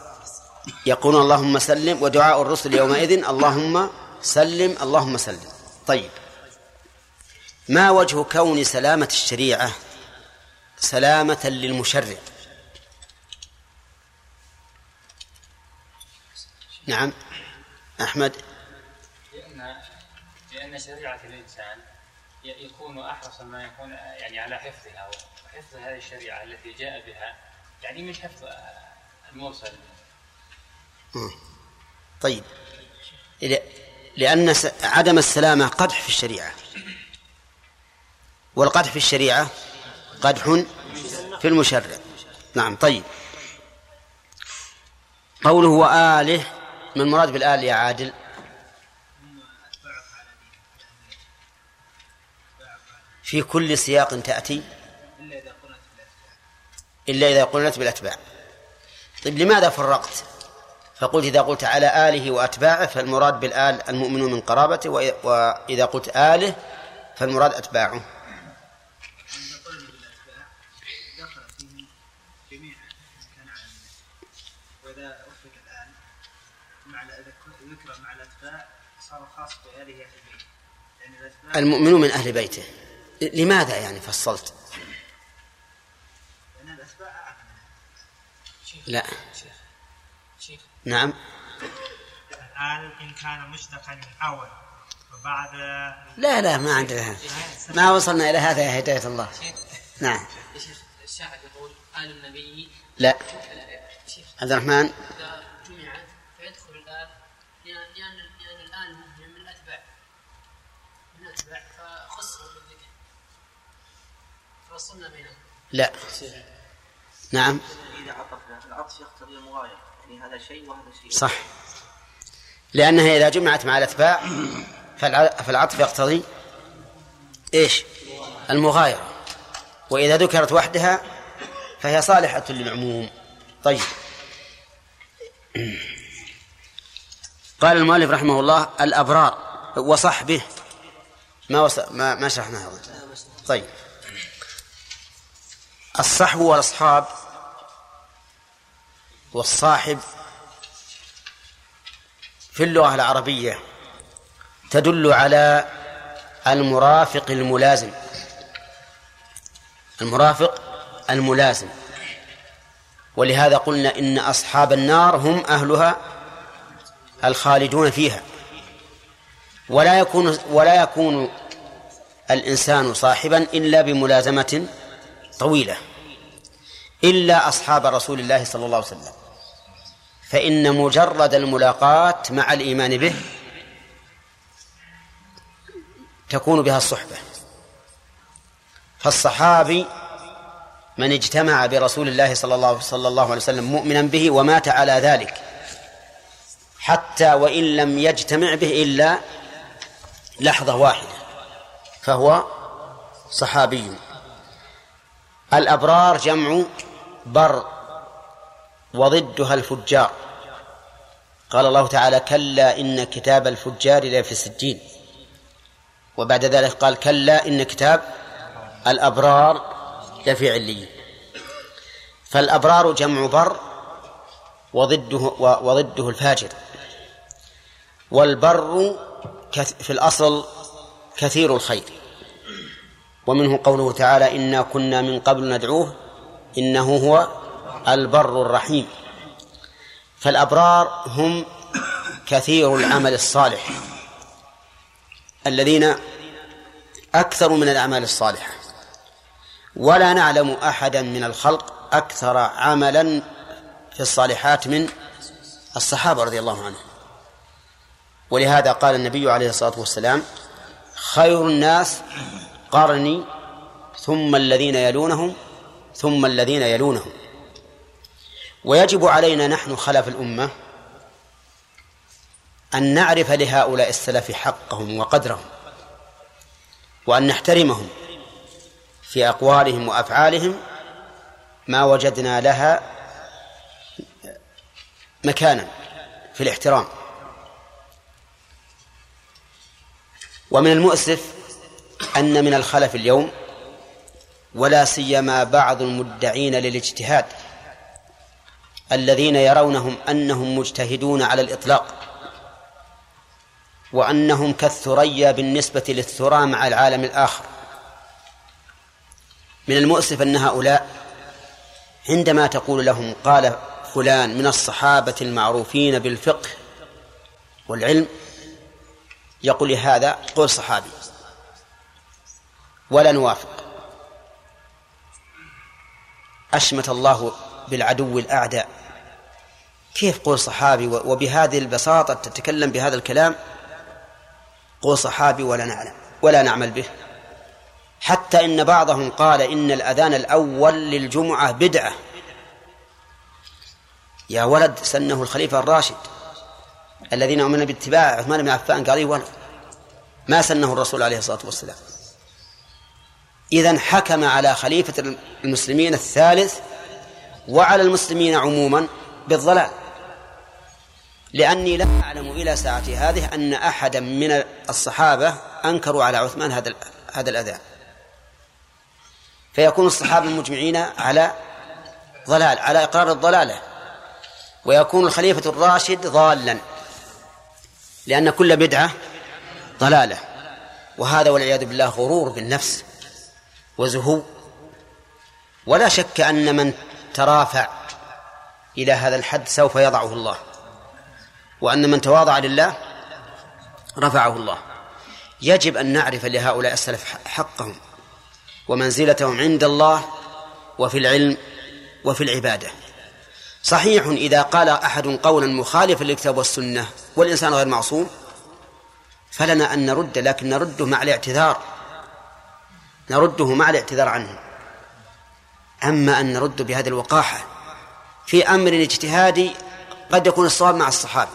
يقولون اللهم سلم ودعاء الرسل يومئذ اللهم سلم اللهم سلم. طيب. ما وجه كون سلامة الشريعة سلامة للمشرع؟ نعم. أحمد. لأن لأن شريعة الإنسان يكون أحرص ما يكون يعني على حفظها وحفظ هذه الشريعة التي جاء بها يعني من حفظ المرسل. طيب. لأن عدم السلامة قدح في الشريعة. والقدح في الشريعة قدح في المشرع. نعم طيب. قوله وآله ما المراد بالآل يا عادل؟ في كل سياق تأتي إلا إذا قلت بالأتباع. طيب لماذا فرقت؟ فقلت إذا قلت على آله وأتباعه فالمراد بالآل المؤمنون من قرابته وإ- وإذا قلت آله فالمراد أتباعه. المؤمنون من أهل بيته. لماذا يعني فصلت؟ لا. نعم. الآن إن كان مشتقا من اول وبعد لا لا ما عندنا. هذا ما وصلنا إلى هذا يا هداية الله. نعم. يا شيخ الشاعر يقول آل النبي. لا. عبد الرحمن. إذا جمعت فيدخل الآل لأن لأن لأن الآل مهم من الأتباع. من الأتباع فخصهم بالذكر. فوصلنا بينهم. لا. نعم. إذا عطفنا العطف يقتضي المغايرة. هذا شيء وهذا شيء صح. لأنها إذا جمعت مع الأتباع فالع- فالعطف يقتضي إيش؟ المغايرة. وإذا ذكرت وحدها فهي صالحة للعموم. طيب. قال المؤلف رحمه الله الأبرار. وصحبه ما وص... ما ما شرحنا هذا طيب. الصحب والأصحاب والصاحب في اللغة العربية تدل على المرافق الملازم. المرافق الملازم. ولهذا قلنا إن أصحاب النار هم أهلها الخالدون فيها. ولا يكون ولا يكون الإنسان صاحبا إلا بملازمة طويلة. إلا أصحاب رسول الله صلى الله عليه وسلم. فإن مجرد الملاقاة مع الإيمان به تكون بها الصحبة. فالصحابي من اجتمع برسول الله صلى الله صلى الله عليه وسلم مؤمنا به ومات على ذلك. حتى وإن لم يجتمع به إلا لحظة واحدة فهو صحابي. الأبرار جمع بر وضدها الفجار. قال الله تعالى كلا إن كتاب الفجار لفي سجين وبعد ذلك قال كلا إن كتاب الأبرار لفي عليين. فالأبرار جمع بر وضده وضده الفاجر. والبر في الأصل كثير الخير. ومنه قوله تعالى إنا كنا من قبل ندعوه إنه هو البر الرحيم. فالأبرار هم كثير العمل الصالح. الذين أكثر من الأعمال الصالحة. ولا نعلم أحدا من الخلق أكثر عملا في الصالحات من الصحابة رضي الله عنهم. ولهذا قال النبي عليه الصلاة والسلام خير الناس قرني ثم الذين يلونهم ثم الذين يلونهم. ويجب علينا نحن خلف الأمة أن نعرف لهؤلاء السلف حقهم وقدرهم وأن نحترمهم في أقوالهم وأفعالهم ما وجدنا لها مكانا في الاحترام. ومن المؤسف أن من الخلف اليوم ولا سيما بعض المدعين للاجتهاد. الذين يرونهم أنهم مجتهدون على الإطلاق وأنهم كالثريا بالنسبة للثرى مع العالم الآخر. من المؤسف أن هؤلاء عندما تقول لهم قال فلان من الصحابة المعروفين بالفقه والعلم يقول هذا قول صحابي. ولا نوافق. أشمت الله بالعدو الأعداء. كيف قول صحابي وبهذه البساطة تتكلم بهذا الكلام؟ قول صحابي ولا نعلم ولا نعمل به. حتى إن بعضهم قال إن الأذان الأول للجمعة بدعة. يا ولد سنه الخليفة الراشد الذين أمرنا باتباع عثمان بن عفان قال ولد؟ ما سنه الرسول عليه الصلاة والسلام. إذا حكم على خليفة المسلمين الثالث وعلى المسلمين عموما بالضلال. لأني لا أعلم إلى ساعتي هذه أن أحدا من الصحابة أنكروا على عثمان هذا هذا الأذان فيكون الصحابة المجمعين على ضلال على إقرار الضلالة. ويكون الخليفة الراشد ضالا. لأن كل بدعة ضلالة. وهذا والعياذ بالله غرور بالنفس وزهو. ولا شك أن من ترافع إلى هذا الحد سوف يضعه الله. وأن من تواضع لله رفعه الله. يجب أن نعرف لهؤلاء السلف حقهم ومنزلتهم عند الله وفي العلم وفي العبادة. صحيح إذا قال أحد قولا مخالفا للكتاب والسنة والإنسان غير معصوم فلنا أن نرد لكن نرده مع الاعتذار. نرده مع الاعتذار عنه. أما أن نرد بهذه الوقاحة في أمر اجتهادي قد يكون الصواب مع الصحابة.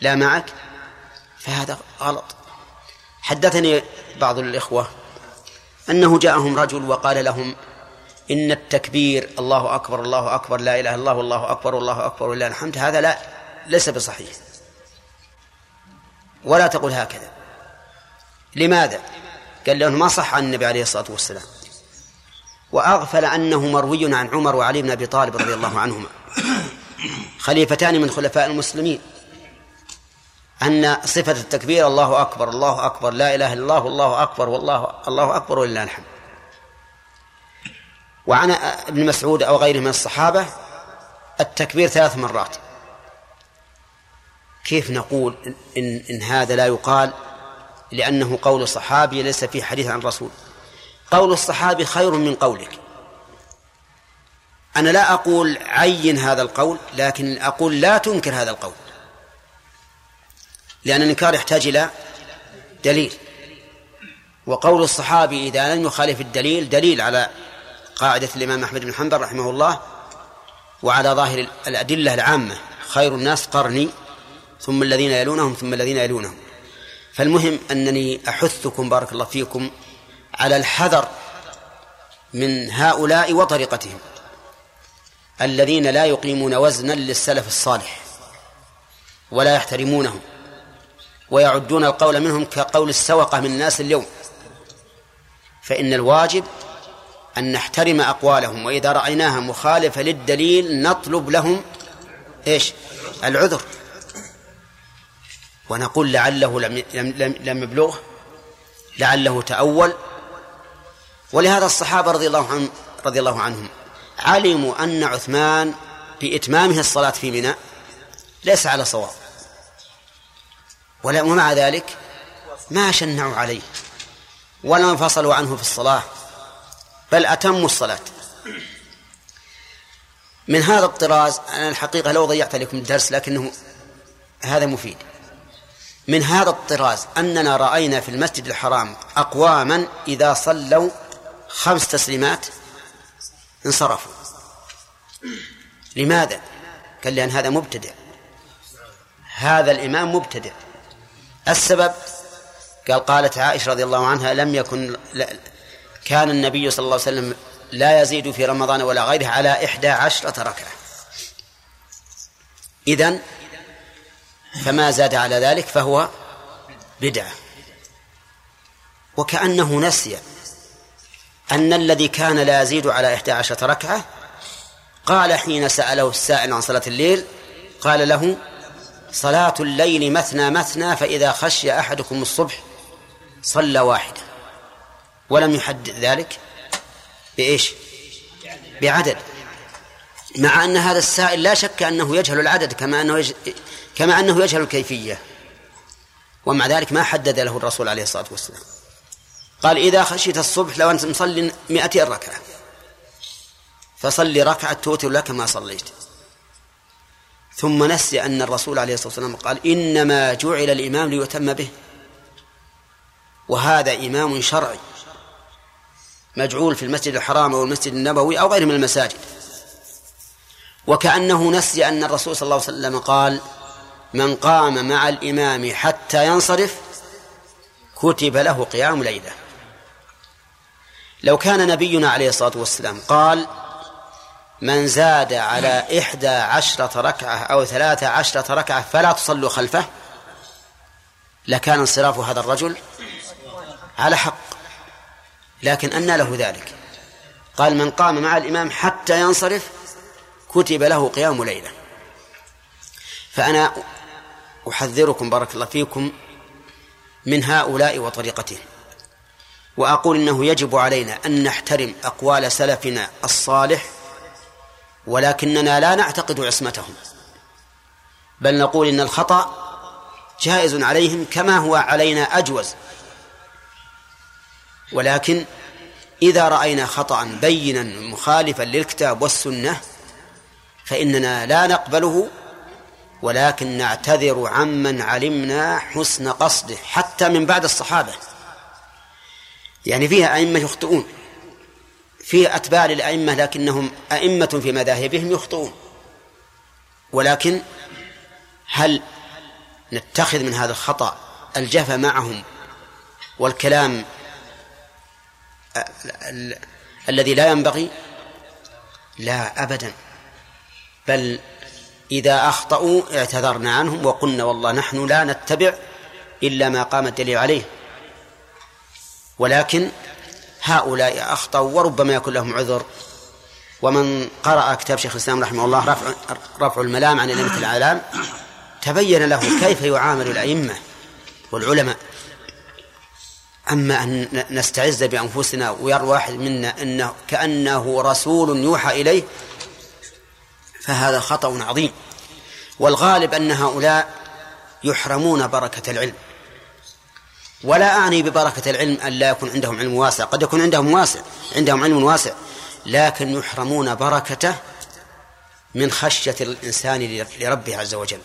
لا معك؟ فهذا غلط. حدثني بعض الإخوة أنه جاءهم رجل وقال لهم إن التكبير الله أكبر الله أكبر لا إله إلا الله والله أكبر والله أكبر ولله الحمد. هذا لا ليس بصحيح. ولا تقول هكذا. لماذا؟ قال لأنه ما صح عن النبي عليه الصلاة والسلام. وأغفل أنه مروي عن عمر وعلي بن أبي طالب رضي الله عنهما. خليفتان من خلفاء المسلمين. أن صفة التكبير الله أكبر الله أكبر لا إله إلا الله والله أكبر والله الله أكبر ولله الحمد. وعن ابن مسعود أو غيره من الصحابة التكبير ثلاث مرات. كيف نقول إن, إن هذا لا يقال؟ لأنه قول صحابي ليس في حديث عن رسول. قول الصحابي خير من قولك. أنا لا أقول عين هذا القول لكن أقول لا تنكر هذا القول. لأن الإنكار يحتاج إلى دليل. وقول الصحابي إذا لم يخالف الدليل دليل على قاعدة الإمام أحمد بن حنبل رحمه الله وعلى ظاهر الأدلة العامة. خير الناس قرني ثم الذين يلونهم ثم الذين يلونهم. فالمهم أنني أحثكم بارك الله فيكم على الحذر من هؤلاء وطريقتهم الذين لا يقيمون وزنا للسلف الصالح ولا يحترمونه ويعدون القول منهم كقول السوقة من الناس اليوم. فإن الواجب أن نحترم أقوالهم وإذا رأيناها مخالفة للدليل نطلب لهم إيش؟ العذر. ونقول لعله لم لم لم يبلغه لعله تأول ولهذا الصحابة رضي الله عنهم رضي الله عنهم علموا أن عثمان بإتمامه الصلاة في منى ليس على صواب. ومع ذلك ما شنعوا عليه ولا انفصلوا عنه في الصلاة بل أتموا الصلاة. من هذا الطراز أنا الحقيقة لو ضيعت عليكم الدرس لكنه هذا مفيد. من هذا الطراز أننا رأينا في المسجد الحرام أقواما إذا صلوا خمس تسليمات انصرفوا. لماذا؟ قال لأن هذا مبتدع. هذا الإمام مبتدع. السبب؟ قال قالت عائشة رضي الله عنها لم يكن كان النبي صلى الله عليه وسلم لا يزيد في رمضان ولا غيره على إحدى عشرة ركعة. إذن فما زاد على ذلك فهو بدعة. وكأنه نسي أن الذي كان لا يزيد على إحدى عشرة ركعة قال حين سأله السائل عن صلاة الليل قال له صلاة الليل مثنى مثنى فإذا خشي أحدكم الصبح صلى واحدة ولم يحدد ذلك؟ بإيش؟ بعدد. مع أن هذا السائل لا شك أنه يجهل العدد كما أنه يج... كما أنه يجهل الكيفية. ومع ذلك ما حدد له الرسول عليه الصلاة والسلام. قال إذا خشيت الصبح لو أنت مصلي مئتين ركعة فصلي ركعة توتر لك ما صليت. ثم نسي أن الرسول عليه الصلاة والسلام قال إنما جعل الإمام ليتم به. وهذا إمام شرعي. مجعول في المسجد الحرام أو المسجد النبوي أو غيره من المساجد. وكأنه نسي أن الرسول صلى الله عليه وسلم قال من قام مع الإمام حتى ينصرف كتب له قيام ليلة. لو كان نبينا عليه الصلاة والسلام قال من زاد على إحدى عشرة ركعة أو ثلاثة عشرة ركعة فلا تصلوا خلفه لكان انصراف هذا الرجل على حق. لكن أنى له ذلك. قال من قام مع الإمام حتى ينصرف كتب له قيام ليلة. فأنا أحذركم بارك الله فيكم من هؤلاء وطريقتهم وأقول إنه يجب علينا أن نحترم أقوال سلفنا الصالح ولكننا لا نعتقد عصمتهم. بل نقول إن الخطأ جائز عليهم كما هو علينا أجوز. ولكن إذا رأينا خطأ بينا مخالفا للكتاب والسنة فإننا لا نقبله ولكن نعتذر عمن علمنا حسن قصده حتى من بعد الصحابة. يعني فيها أئمة يخطئون. في أتباع للأئمة لكنهم أئمة في مذاهبهم يخطئون. ولكن هل نتخذ من هذا الخطأ الجهل معهم والكلام الذي لا ينبغي؟ لا أبدا. بل إذا أخطأوا اعتذرنا عنهم وقلنا والله نحن لا نتبع إلا ما قام الدليل عليه. ولكن هؤلاء أخطأوا وربما يكون لهم عذر. ومن قرأ كتاب شيخ الإسلام رحمه الله رفع, رفع الملام عن الأئمة الأعلام تبين له كيف يعامل الأئمة والعلماء. أما أن نستعز بأنفسنا ويرى واحد منا أنه كأنه رسول يوحى إليه فهذا خطأ عظيم. والغالب أن هؤلاء يحرمون بركة العلم. ولا أعني ببركة العلم أن لا يكون عندهم علم واسع. قد يكون عندهم واسع عندهم علم واسع لكن يحرمون بركته من خشية الإنسان لربه عز وجل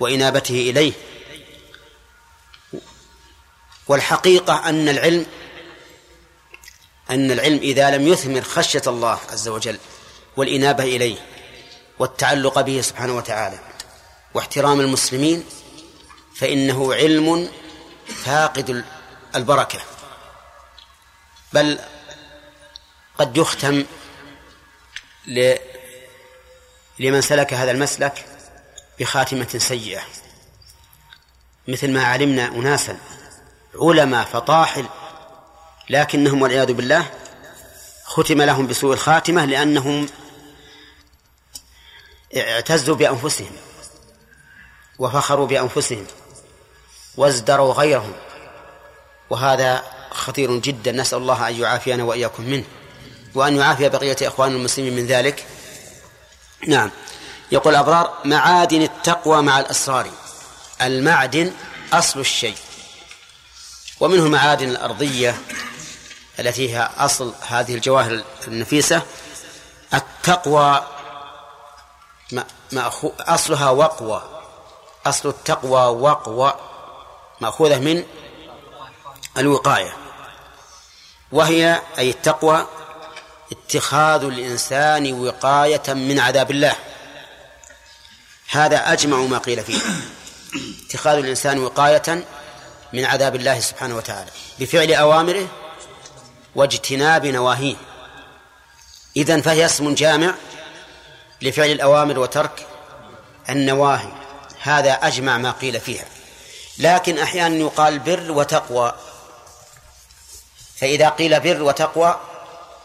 وإنابته إليه. والحقيقة أن العلم أن العلم إذا لم يثمر خشية الله عز وجل والإنابة إليه والتعلق به سبحانه وتعالى واحترام المسلمين فإنه علم فاقد البركة. بل قد يختم ل... لمن سلك هذا المسلك بخاتمة سيئة. مثل ما علمنا أناسا علماء فطاحل لكنهم والعياذ بالله ختم لهم بسوء الخاتمة لأنهم اعتزوا بأنفسهم وفخروا بأنفسهم. وازدروا غيرهم. وهذا خطير جدا. نسأل الله أن يعافينا وإياكم منه وأن يعافي بقية إخوان المسلمين من ذلك. نعم. يقول الأبرار معادن التقوى مع الأسرار. المعدن أصل الشيء. ومنه معادن الأرضية التي هي أصل هذه الجواهر النفيسة. التقوى أصلها وقوى. أصل التقوى وقوى. مأخوذة من الوقاية وهي أي التقوى اتخاذ الإنسان وقاية من عذاب الله. هذا أجمع ما قيل فيه. اتخاذ الإنسان وقاية من عذاب الله سبحانه وتعالى. بفعل أوامره واجتناب نواهيه. إذن فهي اسم جامع لفعل الأوامر وترك النواهي. هذا أجمع ما قيل فيها. لكن أحيانا يقال بر وتقوى. فإذا قيل بر وتقوى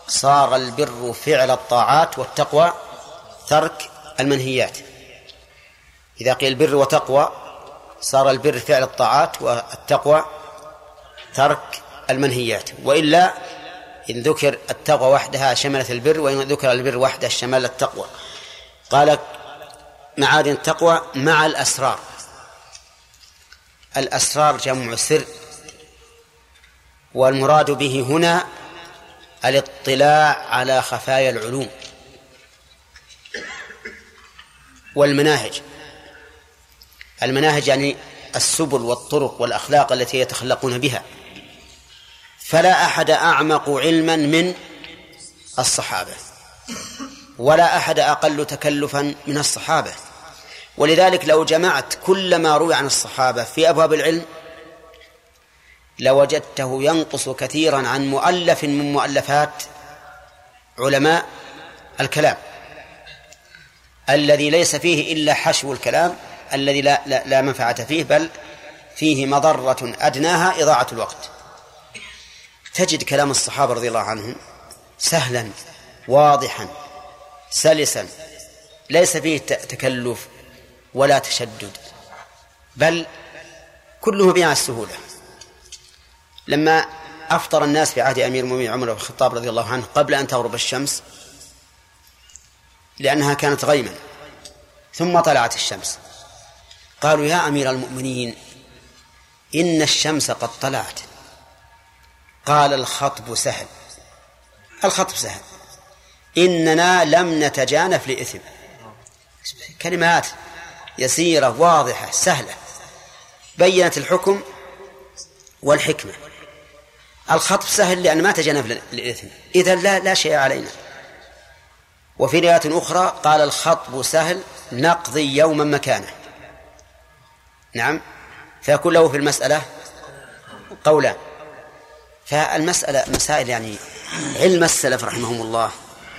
صار البر فعل الطاعات والتقوى ترك المنهيات. إذا قيل بر وتقوى صار البر فعل الطاعات والتقوى ترك المنهيات. وإلا إن ذكر التقوى وحدها شملت البر وإن ذكر البر وحده شمل التقوى. قال معادن التقوى مع الأسرار. الأسرار جمع سر والمراد به هنا الاطلاع على خفايا العلوم والمناهج. المناهج يعني السبل والطرق والأخلاق التي يتخلقون بها. فلا أحد أعمق علما من الصحابة ولا أحد أقل تكلفا من الصحابة. ولذلك لو جمعت كل ما روي عن الصحابة في أبواب العلم لوجدته ينقص كثيرا عن مؤلف من مؤلفات علماء الكلام. الذي ليس فيه إلا حشو الكلام الذي لا, لا, لا منفعة فيه بل فيه مضرة أدناها إضاعة الوقت. تجد كلام الصحابة رضي الله عنهم سهلا واضحا سلسا ليس فيه تكلف. ولا تشدد. بل كله بها السهولة. لما أفطر الناس في عهد أمير المؤمنين عمر بن الخطاب رضي الله عنه قبل أن تغرب الشمس لأنها كانت غيما. ثم طلعت الشمس. قالوا يا أمير المؤمنين إن الشمس قد طلعت. قال الخطب سهل. الخطب سهل. إننا لم نتجانف لإثم. كلمات. يسيرة واضحة سهلة. بينت الحكم والحكمة. الخطب سهل لأن ما تجنب للإثم. إذا لا لا شيء علينا. وفي رواية أخرى قال الخطب سهل نقضي يوما مكانه. نعم. فيكون له في المسألة قولان. فالمسألة مسائل يعني علم السلف رحمهم الله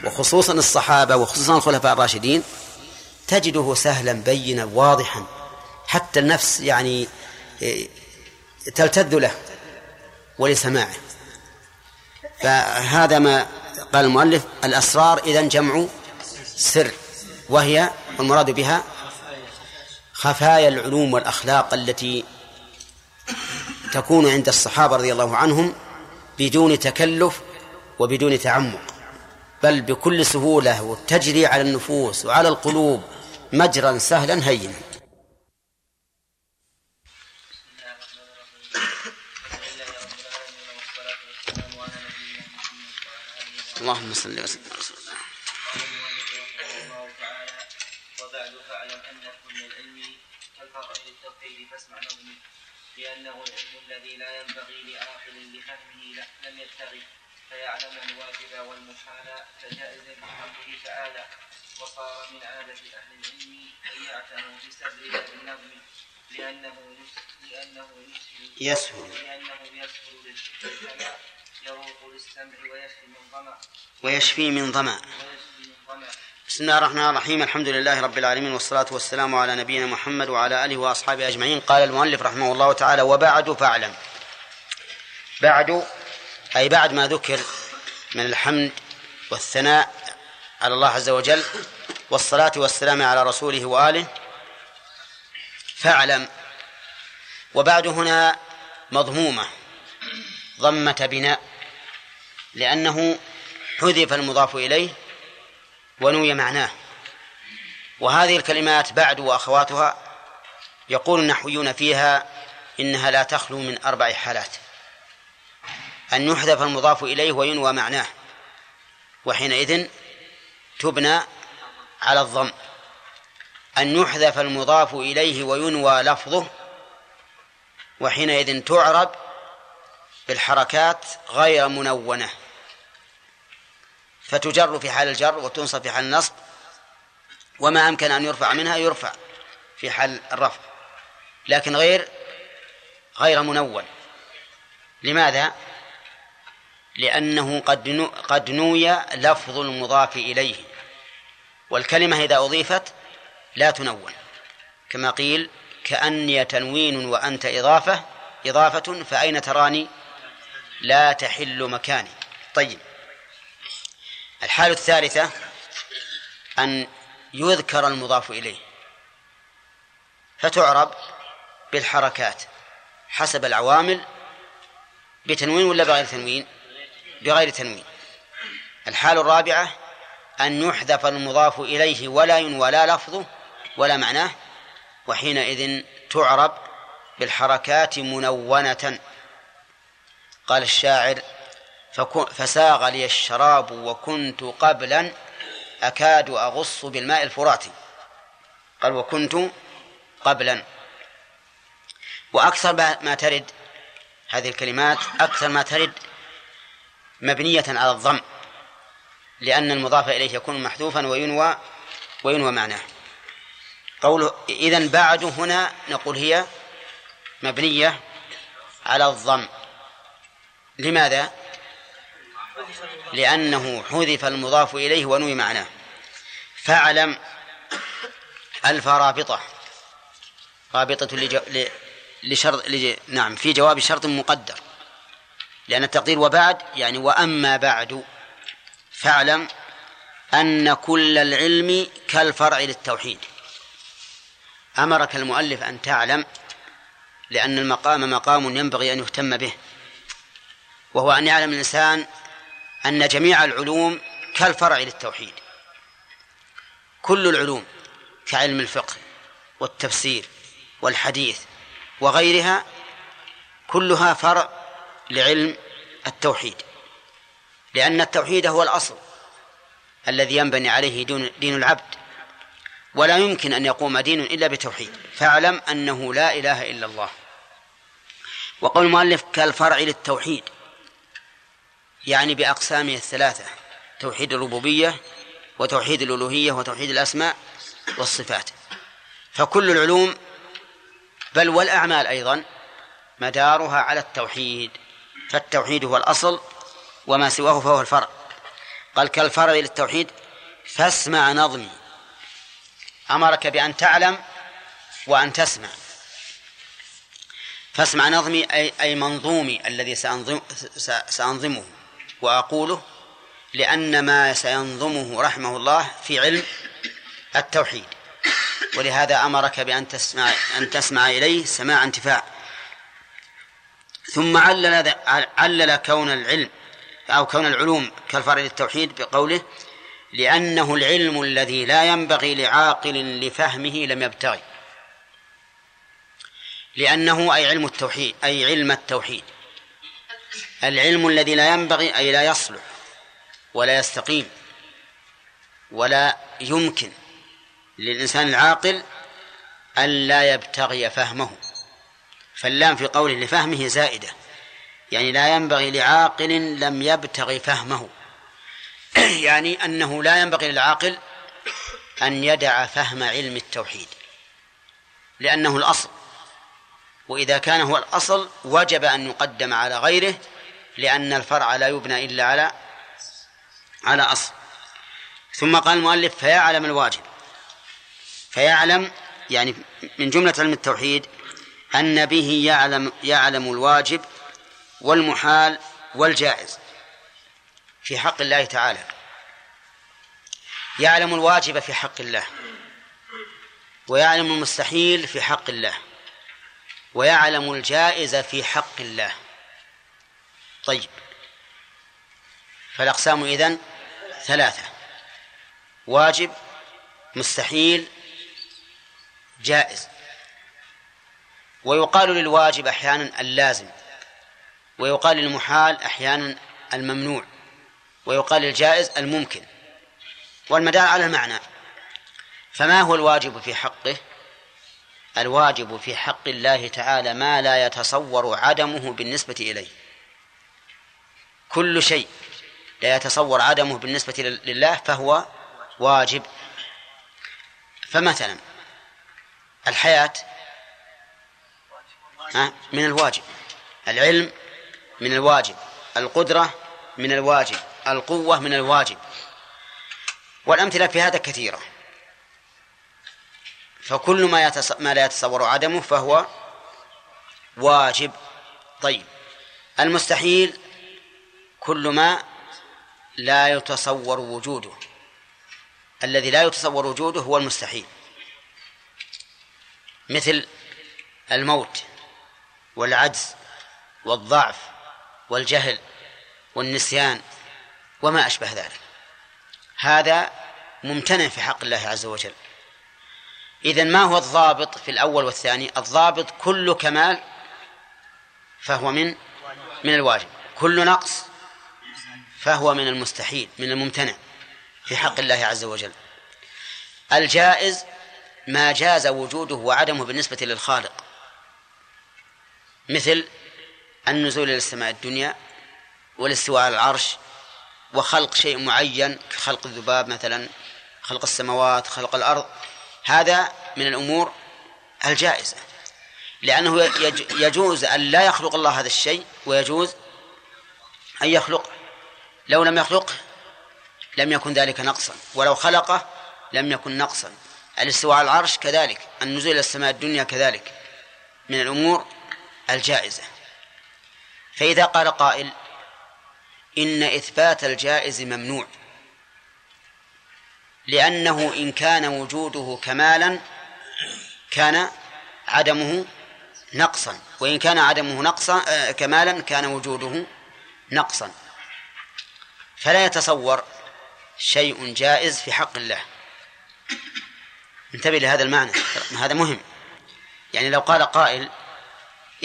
وخصوصا الصحابة وخصوصا الخلفاء الراشدين. تجده سهلا بينا واضحا. حتى النفس يعني إيه، تلتذ له ولسماعه. فهذا ما قال المؤلف الأسرار إذا جمع سر وهي المراد بها خفايا العلوم والأخلاق التي تكون عند الصحابة رضي الله عنهم بدون تكلف وبدون تعمق. بل بكل سهولة وتجري على النفوس وعلى القلوب مجرا سهلا هينا. اللهم صل وسلم. كل العلم الذي لا ينبغي لعاقل لفهمه لم يتغي فيعلم الواجب والمحال كجائز بحمده تعالى وصار من عادة أهل العلم أن يعتنوا بسبب النظم لأنه لأنه يسهل لأنه يسهل للفكر يروق للسمع ويشفي من ظمأ. ويشفي من ظمأ. ويشفي من ظمأ. بسم الله الرحمن الرحيم الحمد لله رب العالمين والصلاة والسلام على نبينا محمد وعلى آله وأصحابه أجمعين. قال المؤلف رحمه الله تعالى وبعد فاعلم. بعد أي بعد ما ذكر من الحمد والثناء على الله عز وجل والصلاة والسلام على رسوله وآله فاعلم. وبعد هنا مضمومة ضمة بناء لأنه حذف المضاف إليه ونوي معناه. وهذه الكلمات بعد وأخواتها يقول النحويون فيها إنها لا تخلو من أربع حالات. أن يحذف المضاف إليه وينوى معناه. وحينئذ تبنى على الضم. أن يحذف المضاف إليه وينوى لفظه وحينئذ تعرب بالحركات غير منونة. فتجر في حال الجر وتنصب في حال النصب وما أمكن أن يرفع منها يرفع في حال الرفع. لكن غير غير منون. لماذا؟ لأنه قد قد نوي لفظ المضاف إليه. والكلمة إذا أضيفت لا تنون. كما قيل كأني تنوين وأنت إضافة إضافة فأين تراني؟ لا تحل مكاني. طيب. الحالة الثالثة أن يذكر المضاف إليه. فتعرب بالحركات حسب العوامل بتنوين ولا بغير تنوين؟ بغير تنوين. الحالة الرابعة أن يحذف المضاف إليه ولا ينوى لا لفظه ولا معناه وحينئذ تعرب بالحركات منونة. قال الشاعر فساغ لي الشراب وكنت قبلا أكاد أغص بالماء الفراتي قال وكنت قبلا. وأكثر ما ترد هذه الكلمات أكثر ما ترد مبنية على الضم لأن المضاف إليه يكون محذوفا وينوى وينوى معناه قوله إذن بعد هنا نقول هي مبنية على الضم لماذا؟ لأنه حذف المضاف إليه ونوي معناه فاعلم ألف رابطة رابطة. لشرط لج... نعم في جواب شرط مقدر لأن التقدير وبعد يعني وأما بعد فاعلم أن كل العلم كالفرع للتوحيد. أمرك المؤلف أن تعلم لأن المقام مقام ينبغي أن يهتم به وهو أن يعلم الإنسان أن جميع العلوم كالفرع للتوحيد. كل العلوم كعلم الفقه والتفسير والحديث وغيرها كلها فرع لعلم التوحيد لأن التوحيد هو الأصل الذي ينبني عليه دين, دين العبد ولا يمكن أن يقوم دين إلا بتوحيد. فاعلم أنه لا إله إلا الله. وقول المؤلف كالفرع للتوحيد يعني بأقسامه الثلاثة توحيد الربوبية وتوحيد الألوهية وتوحيد الأسماء والصفات. فكل العلوم بل والأعمال أيضا مدارها على التوحيد. فالتوحيد هو الأصل وما سواه فهو الفرع. قال كالفرع للتوحيد فاسمع نظمي. أمرك بأن تعلم وأن تسمع. فاسمع نظمي أي, أي منظومي الذي سأنظم سأنظمه وأقوله لأن ما سينظمه رحمه الله في علم التوحيد. ولهذا أمرك بأن تسمع أن تسمع إليه سماع انتفاع. ثم علل علل كون العلم أو كون العلوم كالفرع للتوحيد بقوله لأنه العلم الذي لا ينبغي لعاقل لفهمه لم يبتغي. لأنه أي علم التوحيد أي علم التوحيد. العلم الذي لا ينبغي أي لا يصلح ولا يستقيم ولا يمكن للإنسان العاقل ألا يبتغي فهمه. فاللام في قوله لفهمه زائدة. يعني لا ينبغي لعاقل لم يبتغ فهمه. يعني أنه لا ينبغي للعاقل أن يدع فهم علم التوحيد. لأنه الأصل. وإذا كان هو الأصل وجب أن يقدم على غيره لأن الفرع لا يبنى إلا على على أصل. ثم قال المؤلف فيعلم الواجب. فيعلم يعني من جملة علم التوحيد أن به يعلم يعلم الواجب والمحال والجائز في حق الله تعالى. يعلم الواجب في حق الله ويعلم المستحيل في حق الله ويعلم الجائز في حق الله. طيب. فالأقسام إذن ثلاثة واجب مستحيل جائز. ويقال للواجب أحيانا اللازم ويقال للمحال أحيانا الممنوع ويقال للجائز الممكن. والمدار على المعنى. فما هو الواجب في حقه؟ الواجب في حق الله تعالى ما لا يتصور عدمه بالنسبة إليه. كل شيء لا يتصور عدمه بالنسبة لله فهو واجب. فمثلا الحياة من الواجب. العلم من الواجب. القدرة من الواجب. القوة من الواجب. والأمثلة في هذا كثيرة. فكل ما, يتص... ما لا يتصور عدمه فهو واجب. طيب. المستحيل كل ما لا يتصور وجوده. الذي لا يتصور وجوده هو المستحيل. مثل الموت. والعجز والضعف والجهل والنسيان وما أشبه ذلك. هذا ممتنع في حق الله عز وجل. إذن ما هو الضابط في الأول والثاني؟ الضابط كل كمال فهو من من الواجب. كل نقص فهو من المستحيل من الممتنع في حق الله عز وجل. الجائز ما جاز وجوده وعدمه بالنسبة للخالق. مثل النزول إلى السماء الدنيا والاستواء على العرش وخلق شيء معين كخلق الذباب مثلا خلق السماوات خلق الأرض. هذا من الأمور الجائزة لأنه يجوز أن لا يخلق الله هذا الشيء ويجوز أن يخلقه لو لم يخلقه لم يكن ذلك نقصا ولو خلقه لم يكن نقصا. الاستواء على العرش كذلك النزول إلى السماء الدنيا كذلك. من الأمور الجائزة. فإذا قال قائل إن إثبات الجائز ممنوع لأنه إن كان وجوده كمالا كان عدمه نقصا وإن كان عدمه نقصا آه، كمالا كان وجوده نقصا. فلا يتصور شيء جائز في حق الله. انتبه لهذا المعنى هذا مهم. يعني لو قال قائل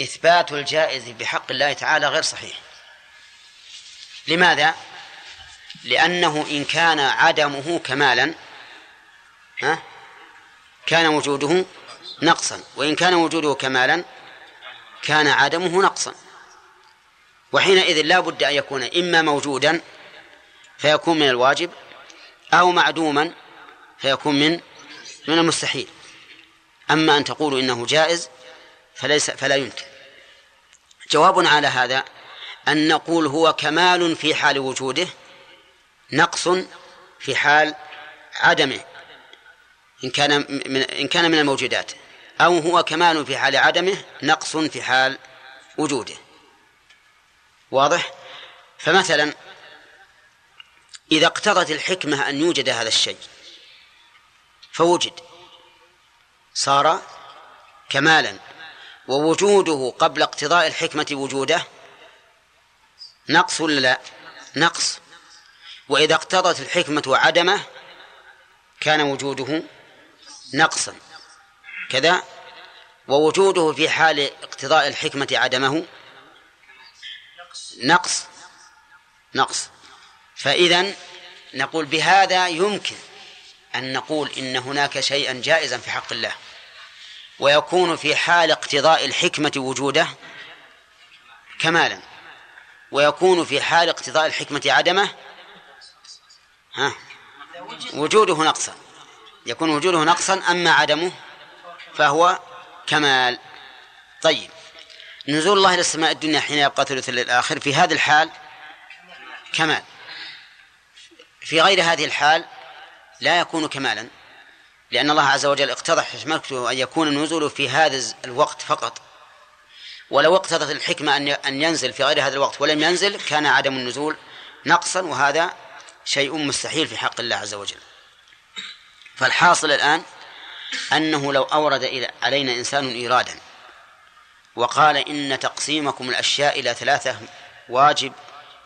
إثبات الجائز بحق الله تعالى غير صحيح. لماذا؟ لأنه إن كان عدمه كمالا ها كان وجوده نقصا وإن كان وجوده كمالا كان عدمه نقصا. وحينئذ لا بد أن يكون إما موجودا فيكون من الواجب أو معدوما فيكون من من المستحيل. أما أن تقولوا إنه جائز فليس فلا يمكن. جواب على هذا أن نقول هو كمال في حال وجوده نقص في حال عدمه إن كان من إن كان من الموجودات أو هو كمال في حال عدمه نقص في حال وجوده. واضح؟ فمثلا إذا اقتضت الحكمة أن يوجد هذا الشيء فوجد صار كمالا. ووجوده قبل اقتضاء الحكمة وجوده؟ نقص ولا لا؟ نقص. وإذا اقتضت الحكمة عدمه كان وجوده نقصا. كذا. ووجوده في حال اقتضاء الحكمة عدمه نقص. نقص. فإذا نقول بهذا يمكن أن نقول إن هناك شيئا جائزا في حق الله. ويكون في حال اقتضاء الحكمة وجوده كمالا. ويكون في حال اقتضاء الحكمة عدمه ها وجوده نقصا. يكون وجوده نقصا أما عدمه فهو كمال. طيب نزول الله إلى السماء الدنيا حين يبقى ثلث الآخر في هذه الحال كمال. في غير هذه الحال لا يكون كمالا. لأن الله عز وجل اقتضى حكمته أن يكون النزول في هذا الوقت فقط. ولو اقتضت الحكمة أن أن ينزل في غير هذا الوقت ولم ينزل كان عدم النزول نقصا وهذا شيء مستحيل في حق الله عز وجل. فالحاصل الآن أنه لو أورد إلى علينا إنسان إيرادا وقال إن تقسيمكم الأشياء إلى ثلاثة واجب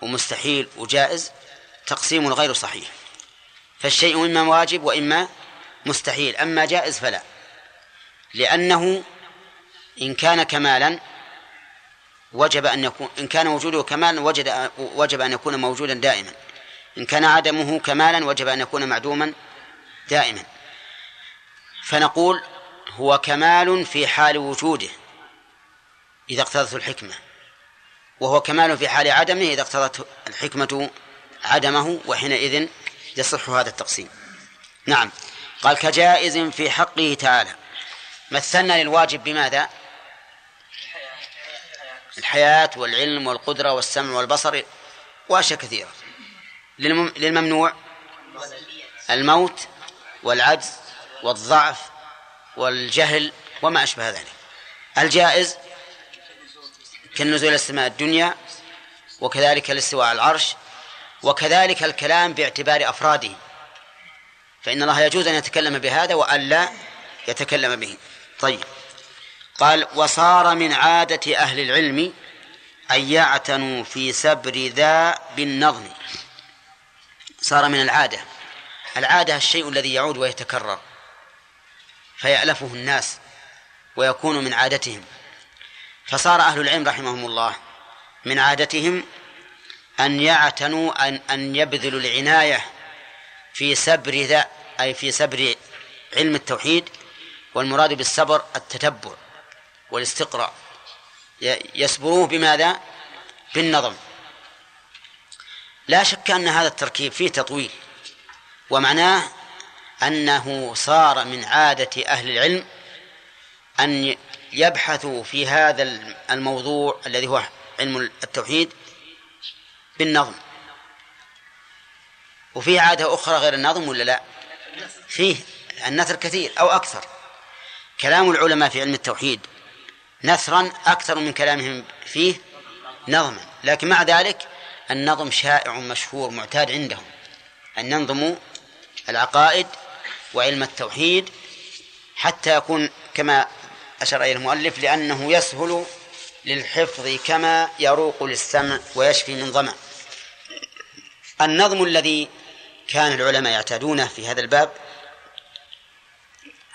ومستحيل وجائز تقسيم غير صحيح. فالشيء إما واجب وإما مستحيل. أما جائز فلا. لأنه إن كان كمالا وجب أن يكون إن كان وجوده كمالا وجد وجب أن يكون موجودا دائما. إن كان عدمه كمالا وجب أن يكون معدوما دائما. فنقول هو كمال في حال وجوده إذا اقتضته الحكمة. وهو كمال في حال عدمه إذا اقتضت الحكمة عدمه وحينئذ يصح هذا التقسيم. نعم. قال كجائز في حقه تعالى. مثلنا للواجب بماذا؟ الحياة والعلم والقدرة والسمع والبصر وأشياء كثيرة. للممنوع الموت والعجز والضعف والجهل وما أشبه ذلك. الجائز كالنزول السماء الدنيا وكذلك الاستواء على العرش وكذلك الكلام باعتبار أفراده. فإن الله يجوز أن يتكلم بهذا وألا يتكلم به. طيب. قال وصار من عادة أهل العلم أن يعتنوا في سبر ذا بالنظم. صار من العادة. العادة الشيء الذي يعود ويتكرر. فيألفه الناس ويكون من عادتهم. فصار أهل العلم رحمهم الله من عادتهم أن يعتنوا أن أن يبذلوا العناية في سبر ذا أي في سبر علم التوحيد والمراد بالصبر التتبع والاستقراء. يسبروه بماذا؟ بالنظم. لا شك أن هذا التركيب فيه تطويل ومعناه أنه صار من عادة أهل العلم أن يبحثوا في هذا الموضوع الذي هو علم التوحيد بالنظم. وفيه عادة أخرى غير النظم ولا لا؟ فيه النثر كثير أو أكثر. كلام العلماء في علم التوحيد نثرا أكثر من كلامهم فيه نظما لكن مع ذلك النظم شائع مشهور معتاد عندهم. أن ينظموا العقائد وعلم التوحيد حتى يكون كما أشار إليه المؤلف لأنه يسهل للحفظ كما يروق للسمع ويشفي من ظمأ. النظم الذي كان العلماء يعتادونه في هذا الباب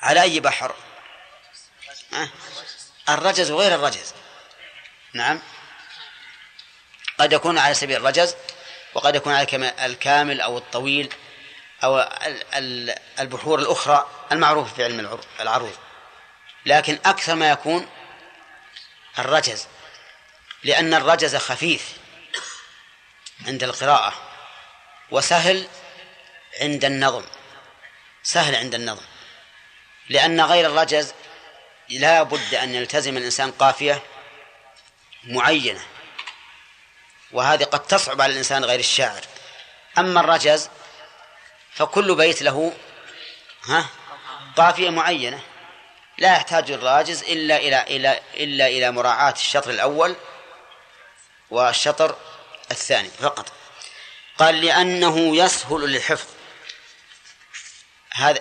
على أي بحر؟ الرجز وغير الرجز. نعم. قد يكون على سبيل الرجز وقد يكون على الكامل أو الطويل أو البحور الأخرى المعروفة في علم العروض. لكن أكثر ما يكون الرجز. لأن الرجز خفيف عند القراءة وسهل عند النظم. سهل عند النظم. لأن غير الرجز لا بد أن يلتزم الإنسان قافية معينة وهذه قد تصعب على الإنسان غير الشاعر. أما الرجز فكل بيت له ها قافية معينة. لا يحتاج الراجز إلا إلى إلى إلا إلى مراعاة الشطر الأول والشطر الثاني فقط. قال لأنه يسهل للحفظ.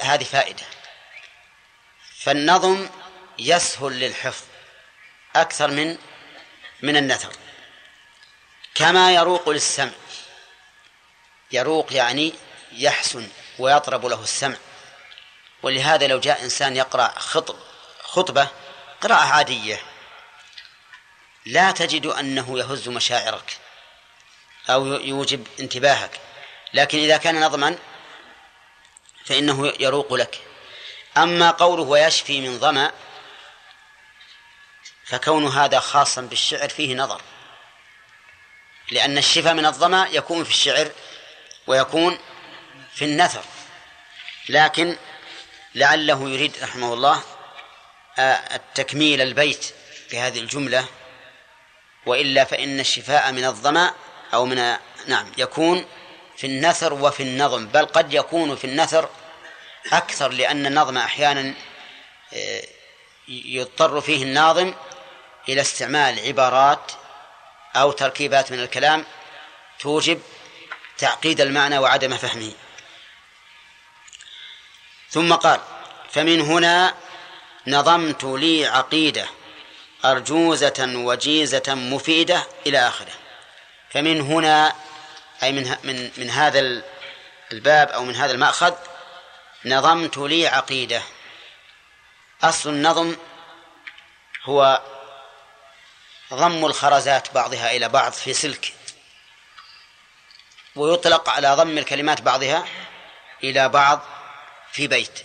هذه فائدة. فالنظم يسهل للحفظ أكثر من من النثر. كما يروق للسمع. يروق يعني يحسن ويطرب له السمع. ولهذا لو جاء إنسان يقرأ خطب خطبة قراءة عادية لا تجد أنه يهز مشاعرك أو يوجب انتباهك. لكن إذا كان نظما فإنه يروق لك. أما قوله ويشفي من ظمأ فكون هذا خاصا بالشعر فيه نظر. لأن الشفاء من الظمأ يكون في الشعر ويكون في النثر. لكن لعله يريد رحمه الله التكميل البيت في هذه الجملة. وإلا فإن الشفاء من الظمأ أو من نعم يكون في النثر وفي النظم بل قد يكون في النثر أكثر لأن النظم أحيانا آه، يضطر فيه الناظم إلى استعمال عبارات أو تركيبات من الكلام توجب تعقيد المعنى وعدم فهمه. ثم قال فمن هنا نظمت لي عقيدة أرجوزة وجيزة مفيدة إلى آخره. فمن هنا أي من من من هذا الباب أو من هذا المأخذ نظمت لي عقيدة. أصل النظم هو ضم الخرزات بعضها إلى بعض في سلك ويطلق على ضم الكلمات بعضها إلى بعض في بيت.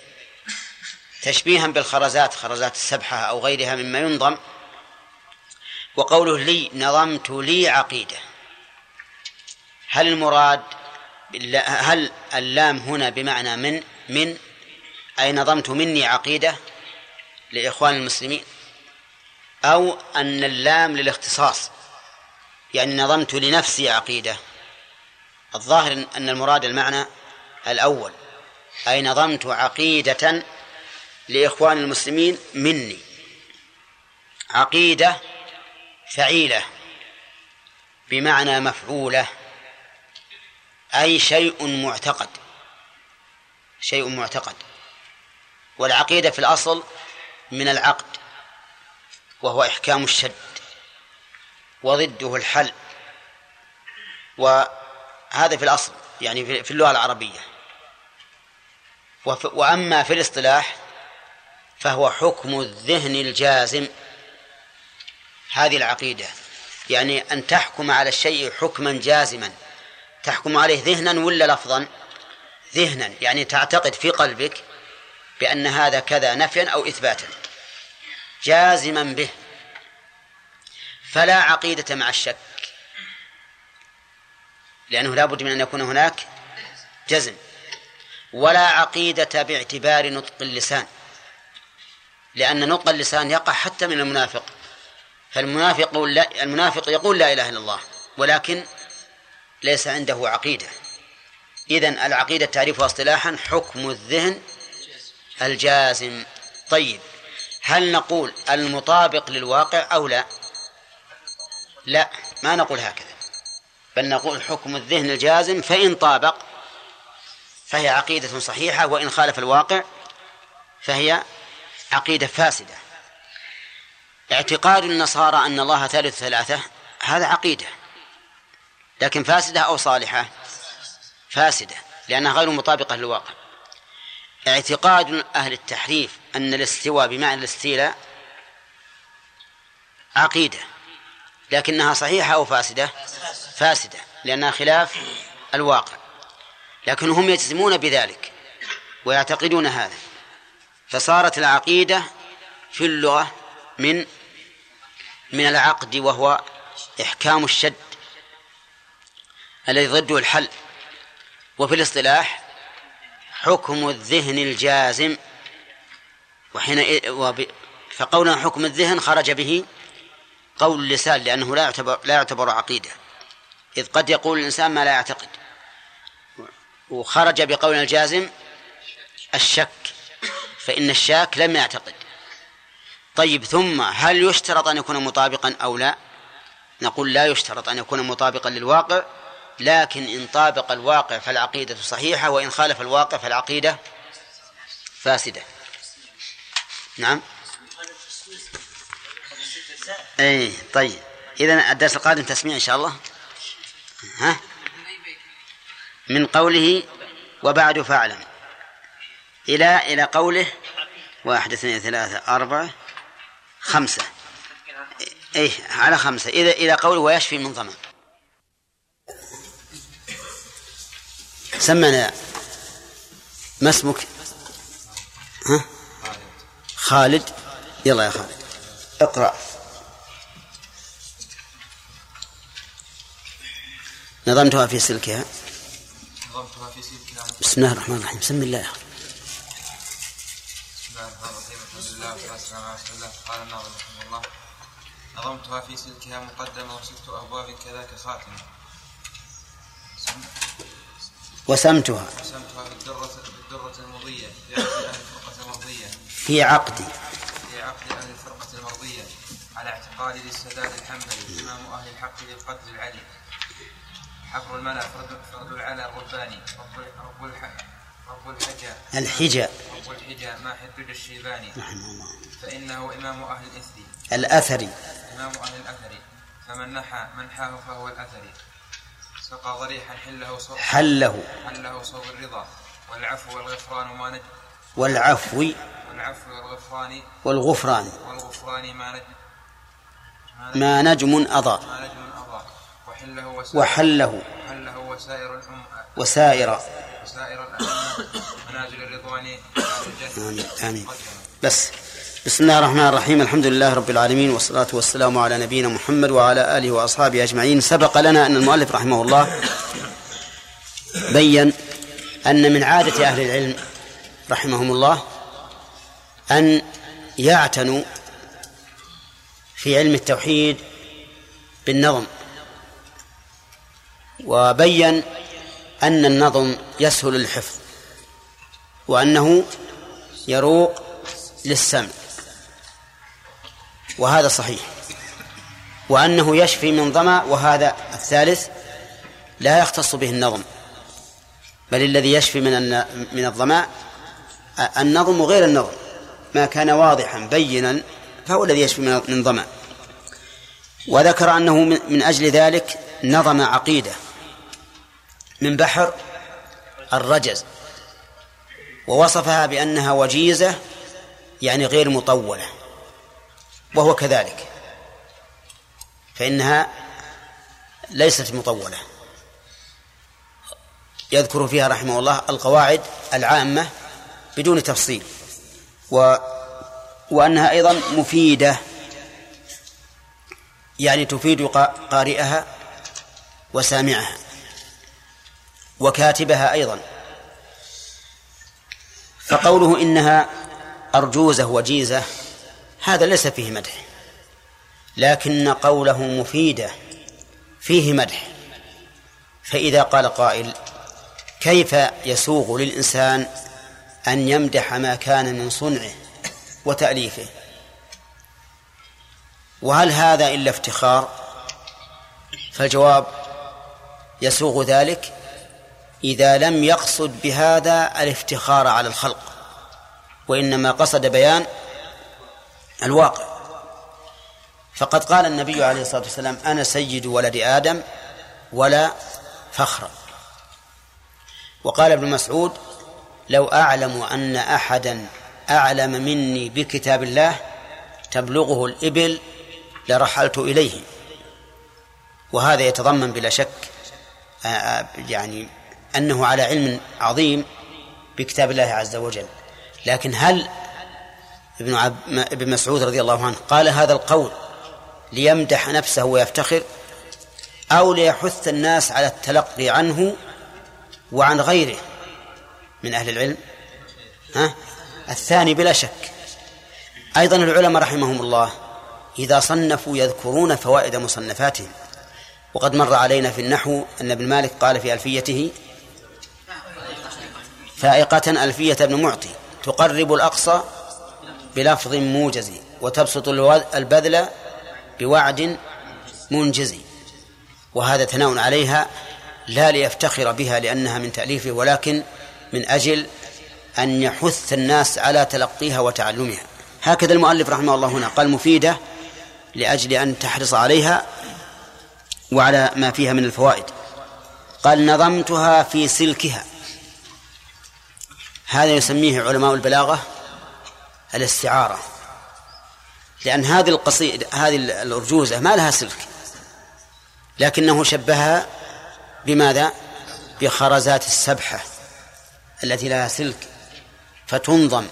تشبيها بالخرزات خرزات السبحة أو غيرها مما ينظم. وقوله لي نظمت لي عقيدة. هل المراد هل اللام هنا بمعنى من؟ من أي نظمت مني عقيدة لإخوان المسلمين أو أن اللام للاختصاص يعني نظمت لنفسي عقيدة. الظاهر أن المراد المعنى الأول أي نظمت عقيدة لإخوان المسلمين مني. عقيدة فعيلة بمعنى مفعولة أي شيء معتقد. شيء معتقد. والعقيدة في الأصل من العقد وهو إحكام الشد وضده الحل. وهذا في الأصل يعني في اللغة العربية. وأما في الاصطلاح فهو حكم الذهن الجازم. هذه العقيدة يعني أن تحكم على الشيء حكما جازما. تحكم عليه ذهنا ولا لفظا؟ ذهنا يعني تعتقد في قلبك بأن هذا كذا نفيا أو إثباتا. جازما به. فلا عقيدة مع الشك. لأنه لا بد من أن يكون هناك جزم. ولا عقيدة باعتبار نطق اللسان. لأن نطق اللسان يقع حتى من المنافق. فالمنافق لا المنافق يقول لا إله إلا الله ولكن ليس عنده عقيدة. إذن العقيدة تعريفها اصطلاحا حكم الذهن الجازم. طيب هل نقول المطابق للواقع أو لا؟ لا ما نقول هكذا. بل نقول حكم الذهن الجازم فإن طابق فهي عقيدة صحيحة وإن خالف الواقع فهي عقيدة فاسدة. اعتقاد النصارى أن الله ثالث ثلاثة هذا عقيدة لكن فاسدة أو صالحة؟ فاسدة لأنها غير مطابقة للواقع. اعتقاد أهل التحريف أن الاستواء بمعنى الاستيلاء عقيدة لكنها صحيحة أو فاسدة؟ فاسدة لأنها خلاف الواقع. لكن هم يجزمون بذلك ويعتقدون هذا. فصارت العقيدة في اللغة من من العقد وهو إحكام الشد الذي ضده الحل. وفي الاصطلاح حكم الذهن الجازم. وحين فقولنا حكم الذهن خرج به قول اللسان لأنه لا يعتبر لا يعتبر عقيدة. إذ قد يقول الإنسان ما لا يعتقد. وخرج بقول الجازم الشك فإن الشاك لم يعتقد. طيب ثم هل يشترط أن يكون مطابقا أو لا؟ نقول لا يشترط أن يكون مطابقا للواقع. لكن إن طابق الواقع فالعقيدة صحيحة وإن خالف الواقع فالعقيدة فاسدة. نعم. اي طيب. اذا الدرس القادم تسميع إن شاء الله. ها؟ من قوله وبعد فاعلم إلى إلى قوله واحد اثنين ثلاثة أربعة خمسة. إيه على خمسة. إذا إلى قوله ويشفي من ظمأ سمنا ما اسمك؟ ها؟ خالد. يلا يا خالد. اقرأ. نظمتها في سلكها. نظمتها في سلكها. بسم الله الرحمن الرحيم. بسم الله. الرحمن الرحيم. قال الناظم رحمه الله نظمتها في سلكها مقدمة وست أبواب كذاك خاتمة. وسمتها. في عقد في عقد. أهل الفرقة المرضية على اعتقاد للسداد الحنبلي إمام أهل الحق للقدر العلي حفر الملأ فرد, فرد العلا الرباني. رب رب رب الحجا. الحجة رب الحجا ما حدد الشيباني. رحمه الله فإنه إمام أهل الإثر الأثري. إمام أهل الأثر فمن نحى منحاه فهو الأثري. سقى ضريحا حله صوب حله حله صوب الرضا. والعفو والغفران ما نج والعفو. والعفو والغفران. والغفران. والغفران ما نج ما نجم أضاء. ما نجم أضاء. وحله وسائر. وحله وحله وسائر الأم وسائر. وسائر الأئمة منازل الرضوان. آمين. آمين. بس. بسم الله الرحمن الرحيم الحمد لله رب العالمين والصلاة والسلام على نبينا محمد وعلى آله وأصحابه أجمعين سبق لنا أن المؤلف رحمه الله بين أن من عادة أهل العلم رحمهم الله أن يعتنوا في علم التوحيد بالنظم وبين أن النظم يسهل الحفظ وأنه يروق للسمع وهذا صحيح. وأنه يشفي من ظمأ وهذا الثالث لا يختص به النظم. بل الذي يشفي من من الظماء النظم وغير النظم. ما كان واضحا بينا فهو الذي يشفي من ظمأ. وذكر أنه من أجل ذلك نظم عقيدة. من بحر الرجز. ووصفها بأنها وجيزة يعني غير مطولة. وهو كذلك. فإنها ليست مطولة. يذكر فيها رحمه الله القواعد العامة بدون تفصيل. و وأنها أيضا مفيدة. يعني تفيد قا- قارئها وسامعها. وكاتبها أيضا. فقوله إنها أرجوزة وجيزة هذا ليس فيه مدح. لكن قوله مفيدة فيه مدح. فإذا قال قائل كيف يسوغ للإنسان أن يمدح ما كان من صنعه وتأليفه؟ وهل هذا إلا افتخار؟ فالجواب يسوغ ذلك إذا لم يقصد بهذا الافتخار على الخلق وإنما قصد بيان الواقع. فقد قال النبي عليه الصلاة والسلام أنا سيد ولد آدم ولا فخر. وقال ابن مسعود لو أعلم أن أحدا أعلم مني بكتاب الله تبلغه الإبل لرحلت إليه. وهذا يتضمن بلا شك آه، آه، يعني أنه على علم عظيم بكتاب الله عز وجل. لكن هل ابن عب... ابن مسعود رضي الله عنه قال هذا القول ليمدح نفسه ويفتخر أو ليحث الناس على التلقي عنه وعن غيره من أهل العلم. ها؟ الثاني بلا شك. أيضا العلماء رحمهم الله إذا صنفوا يذكرون فوائد مصنفاتهم. وقد مر علينا في النحو أن ابن مالك قال في ألفيته فائقة ألفية ابن معطي تقرب الأقصى بلفظ موجز وتبسط البذل بوعد منجز. وهذا ثناء عليها لا ليفتخر بها لأنها من تأليفه ولكن من أجل أن يحث الناس على تلقيها وتعلمها. هكذا المؤلف رحمه الله هنا قال مفيدة لأجل أن تحرص عليها وعلى ما فيها من الفوائد. قال نظمتها في سلكها. هذا يسميه علماء البلاغة الاستعارة. لأن هذه القصيدة هذه الأرجوزة ما لها سلك. لكنه شبهها بماذا؟ بخرزات السبحة التي لها سلك. فتنظم.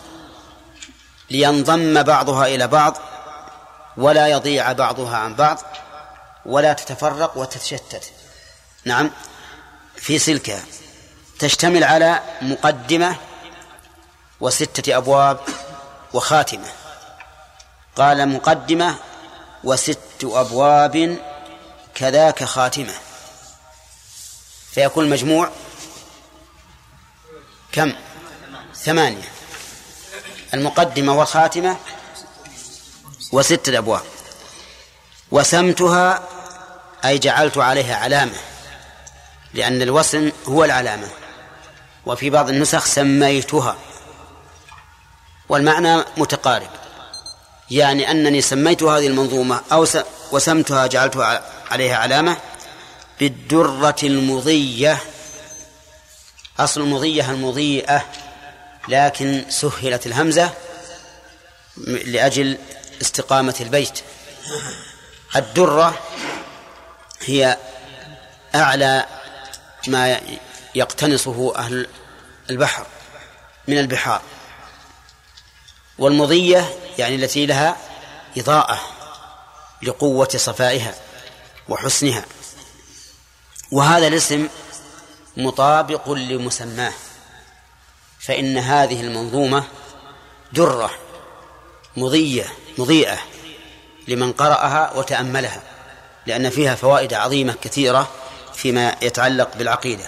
لينضم بعضها إلى بعض ولا يضيع بعضها عن بعض ولا تتفرق وتتشتت. نعم. في سلكها. تشتمل على مقدمة وستة أبواب وخاتمة. قال مقدمة وست أبواب كذاك خاتمة. فيكون المجموع كم؟ ثمانية. المقدمة والخاتمة وستة أبواب. وسمتها أي جعلت عليها علامة لأن الوسم هو العلامة. وفي بعض النسخ سميتها. والمعنى متقارب. يعني أنني سميت هذه المنظومة أو وسمتها جعلتها عليها علامة بالدرة المضية. أصل المضية المضيئة لكن سهلت الهمزة لأجل استقامة البيت. الدرة هي أعلى ما يقتنصه أهل البحر من البحار. والمضية يعني التي لها إضاءة لقوة صفائها وحسنها. وهذا الاسم مطابق لمسماه فإن هذه المنظومة درة مضية مضيئة لمن قرأها وتأملها لأن فيها فوائد عظيمة كثيرة فيما يتعلق بالعقيدة.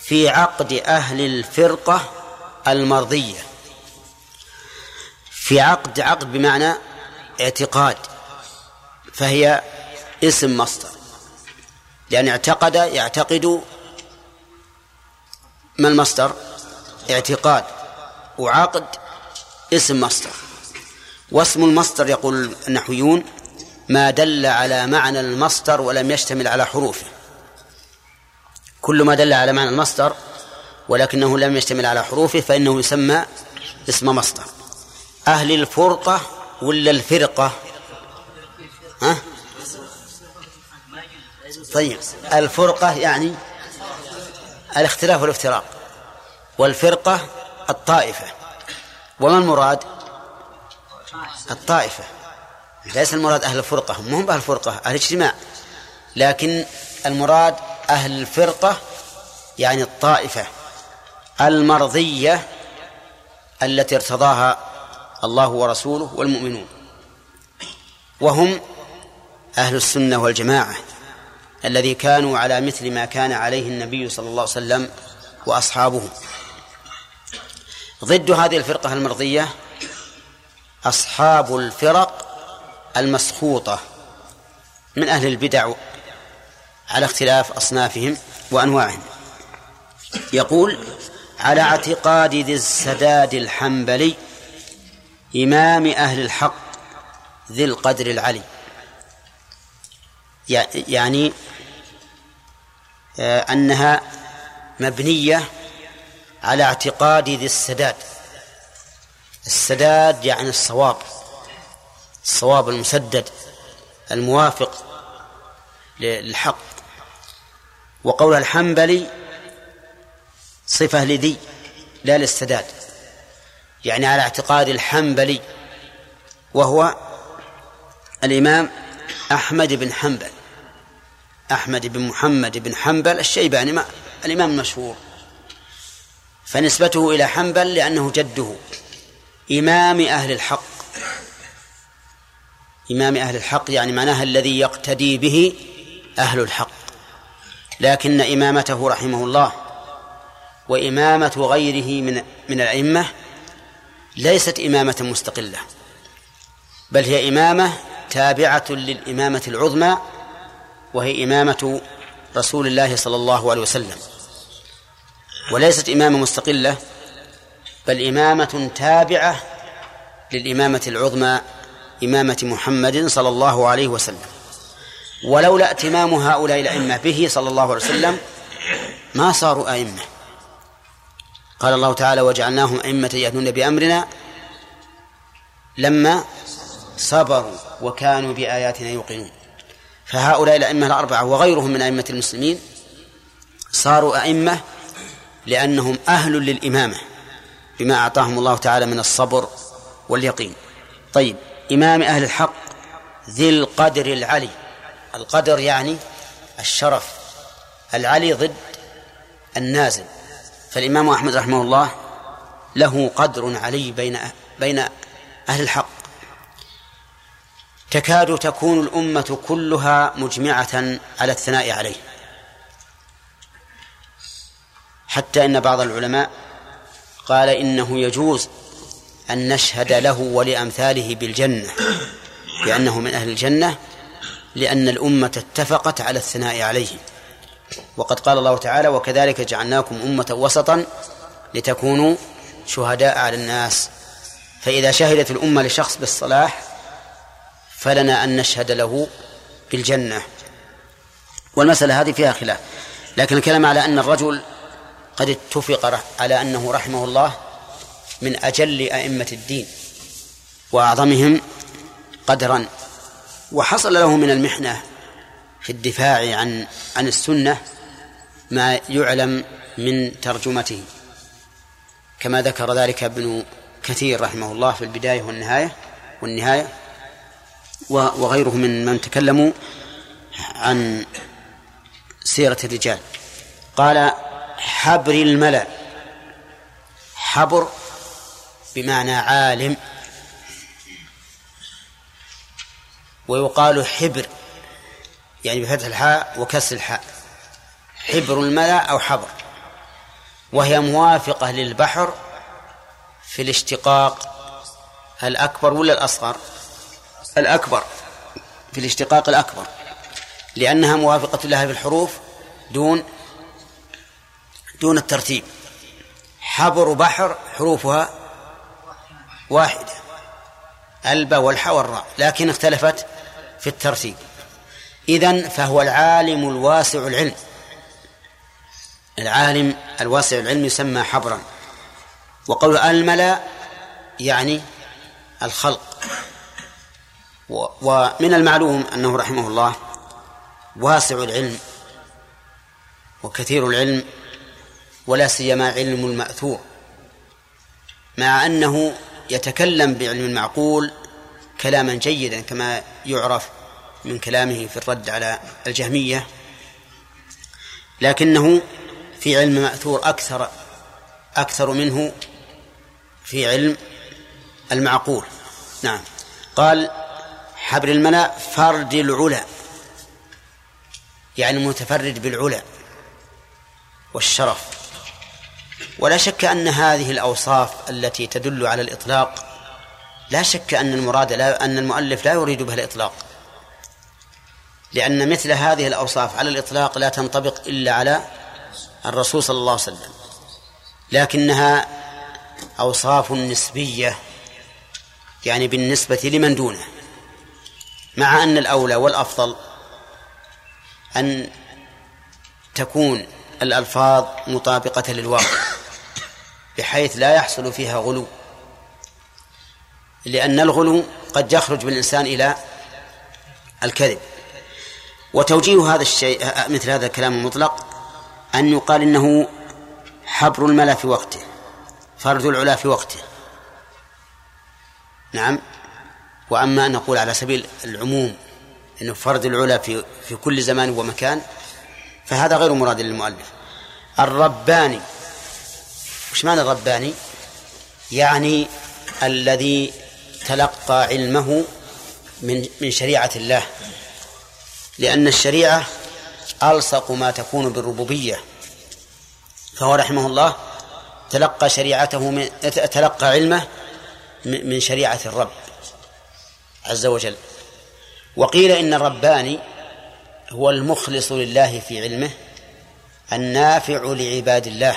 في عقد أهل الفرقة المرضية. في عقد عقد بمعنى اعتقاد فهي اسم مصدر. لأن اعتقد يعتقد ما المصدر؟ اعتقاد. وعقد اسم مصدر. واسم المصدر يقول النحويون ما دل على معنى المصدر ولم يشتمل على حروفه. كل ما دل على معنى المصدر ولكنه لم يشتمل على حروفه فإنه يسمى اسم مصدر. أهل الفرقة ولا الفرقة؟ ها؟ طيب الفرقة يعني الاختلاف والافتراق والفرقة الطائفة. وما المراد؟ الطائفة. ليس المراد أهل الفرقة هم هم أهل الفرقة أهل الاجتماع لكن المراد أهل الفرقة يعني الطائفة المرضية التي ارتضاها الله ورسوله والمؤمنون. وهم أهل السنة والجماعة الذي كانوا على مثل ما كان عليه النبي صلى الله عليه وسلم وأصحابه. ضد هذه الفرقة المرضية أصحاب الفرق المسخوطة من أهل البدع على اختلاف أصنافهم وأنواعهم. يقول على اعتقاد ذي السداد الحنبلي إمام أهل الحق ذي القدر العلي. يعني آه، أنها مبنية على اعتقاد ذي السداد. السداد يعني الصواب الصواب المسدد الموافق للحق. وقول الحنبلي صفة لذي لا للسداد. يعني على اعتقاد الحنبلي وهو الإمام أحمد بن حنبل. أحمد بن محمد بن حنبل الشيباني ما الإمام المشهور. فنسبته إلى حنبل لأنه جده إمام أهل الحق. إمام أهل الحق يعني معناها الذي يقتدي به أهل الحق. لكن إمامته رحمه الله وإمامة غيره من من الأئمة ليست إمامة مستقلة بل هي إمامة تابعة للإمامة العظمى وهي إمامة رسول الله صلى الله عليه وسلم. وليست إمامة مستقلة بل إمامة تابعة للإمامة العظمى إمامة محمد صلى الله عليه وسلم. ولولا ائتمام هؤلاء الأئمة به صلى الله عليه وسلم ما صاروا أئمة. قال الله تعالى وجعلناهم أئمة يهدون بأمرنا لما صبروا وكانوا بآياتنا يوقنون. فهؤلاء الأئمة الأربعة وغيرهم من أئمة المسلمين صاروا أئمة لأنهم أهل للإمامة بما أعطاهم الله تعالى من الصبر واليقين. طيب إمام أهل الحق ذي القدر العلي. القدر يعني الشرف. العلي ضد النازل. فالإمام أحمد رحمه الله له قدر علي بين بين أهل الحق. تكاد تكون الأمة كلها مجمعة على الثناء عليه. حتى إن بعض العلماء قال إنه يجوز أن نشهد له ولأمثاله بالجنة بأنه من أهل الجنة لأن الأمة اتفقت على الثناء عليه. وقد قال الله تعالى وكذلك جعلناكم أمة وسطا لتكونوا شهداء على الناس. فإذا شهدت الأمة لشخص بالصلاح فلنا أن نشهد له بالجنة. والمسألة هذه فيها خلاف لكن الكلام على أن الرجل قد اتفق على أنه رحمه الله من أجل أئمة الدين وأعظمهم قدرا وحصل له من المحنة في الدفاع عن عن السنة ما يعلم من ترجمته. كما ذكر ذلك ابن كثير رحمه الله في البداية والنهاية والنهاية وغيره من من تكلموا عن سيرة الرجال. قال حبر الملأ. حبر بمعنى عالم. ويقال حبر. يعني بفتح الحاء وكسر الحاء. حبر الملأ أو حبر. وهي موافقة للبحر في الاشتقاق الأكبر ولا الأصغر؟ الأكبر. في الاشتقاق الأكبر. لأنها موافقة لها في الحروف دون دون الترتيب. حبر بحر حروفها واحدة. الباء والحاء والراء. لكن اختلفت في الترتيب. إذن فهو العالم الواسع العلم. العالم الواسع العلم يسمى حبرا. وقول الملا يعني الخلق. ومن المعلوم أنه رحمه الله واسع العلم وكثير العلم ولا سيما علم المأثور. مع أنه يتكلم بعلم المعقول كلاما جيدا كما يعرف من كلامه في الرد على الجهمية لكنه في علم مأثور أكثر أكثر منه في علم المعقول. نعم. قال حبر الملا فرد العلا يعني متفرد بالعلا والشرف. ولا شك أن هذه الأوصاف التي تدل على الإطلاق لا شك أن المراد لا أن المؤلف لا يريد بها الإطلاق. لأن مثل هذه الأوصاف على الإطلاق لا تنطبق إلا على الرسول صلى الله عليه وسلم لكنها أوصاف نسبية يعني بالنسبة لمن دونه مع أن الأولى والأفضل أن تكون الألفاظ مطابقة للواقع بحيث لا يحصل فيها غلو لأن الغلو قد يخرج بالإنسان إلى الكذب. وتوجيه هذا الشيء مثل هذا الكلام المطلق أن يقال إنه حبر الملا في وقته فرد العلا في وقته. نعم. وأما أن نقول على سبيل العموم أنه فرد العلا في في كل زمان ومكان فهذا غير مراد للمؤلف. الرباني. وش معنى الرباني؟ يعني الذي تلقى علمه من من شريعة الله. لأن الشريعة ألصق ما تكون بالربوبية. فهو رحمه الله تلقى شريعته من تلقى علمه من شريعة الرب عز وجل. وقيل إن الرباني هو المخلص لله في علمه النافع لعباد الله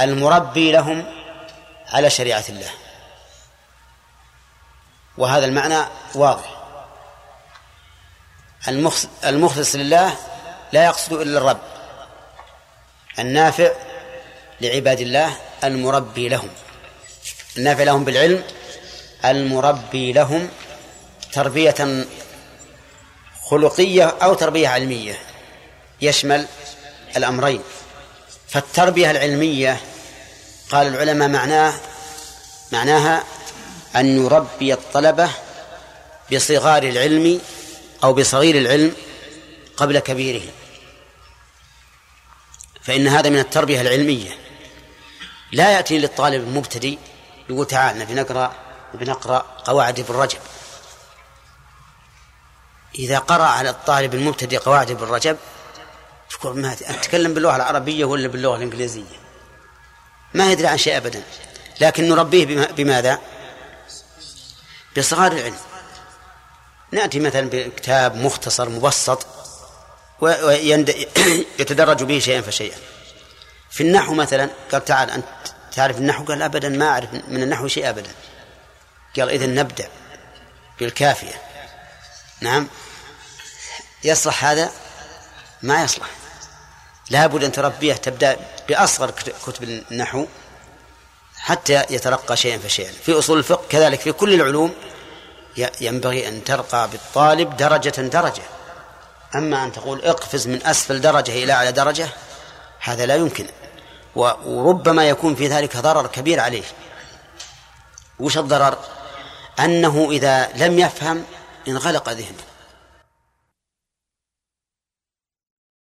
المربي لهم على شريعة الله. وهذا المعنى واضح. المخلص لله لا يقصد إلا الرب النافع لعباد الله المربي لهم النافع لهم بالعلم المربي لهم تربية خلقية أو تربية علمية يشمل الأمرين. فالتربية العلمية قال العلماء معناه معناها أن يربي الطلبة بصغار العلم أو بصغير العلم قبل كبيره. فإن هذا من التربية العلمية. لا يأتي للطالب المبتدئ يقول تعال نبي نقرأ نبي نقرأ قواعد ابن رجب. إذا قرأ على الطالب المبتدئ قواعد ابن رجب تقول ما أتكلم باللغة العربية ولا باللغة الإنجليزية؟ ما يدري عن شيء أبدا. لكن نربيه بماذا؟ بصغار العلم. نأتي مثلا بكتاب مختصر مبسط ويتدرج به شيئا فشيئا. في النحو مثلا قال تعال أنت تعرف النحو؟ قال أبدا ما أعرف من النحو شيء أبدا. قال إذا نبدأ بالكافية. نعم. يصلح هذا؟ ما يصلح. لابد أن تربيه تبدأ بأصغر كتب النحو حتى يترقى شيئا فشيئا. في أصول الفقه كذلك في كل العلوم ينبغي أن ترقى بالطالب درجة درجة. أما أن تقول اقفز من أسفل درجة إلى أعلى درجة هذا لا يمكن. وربما يكون في ذلك ضرر كبير عليه. وش الضرر؟ أنه إذا لم يفهم انغلق ذهنه.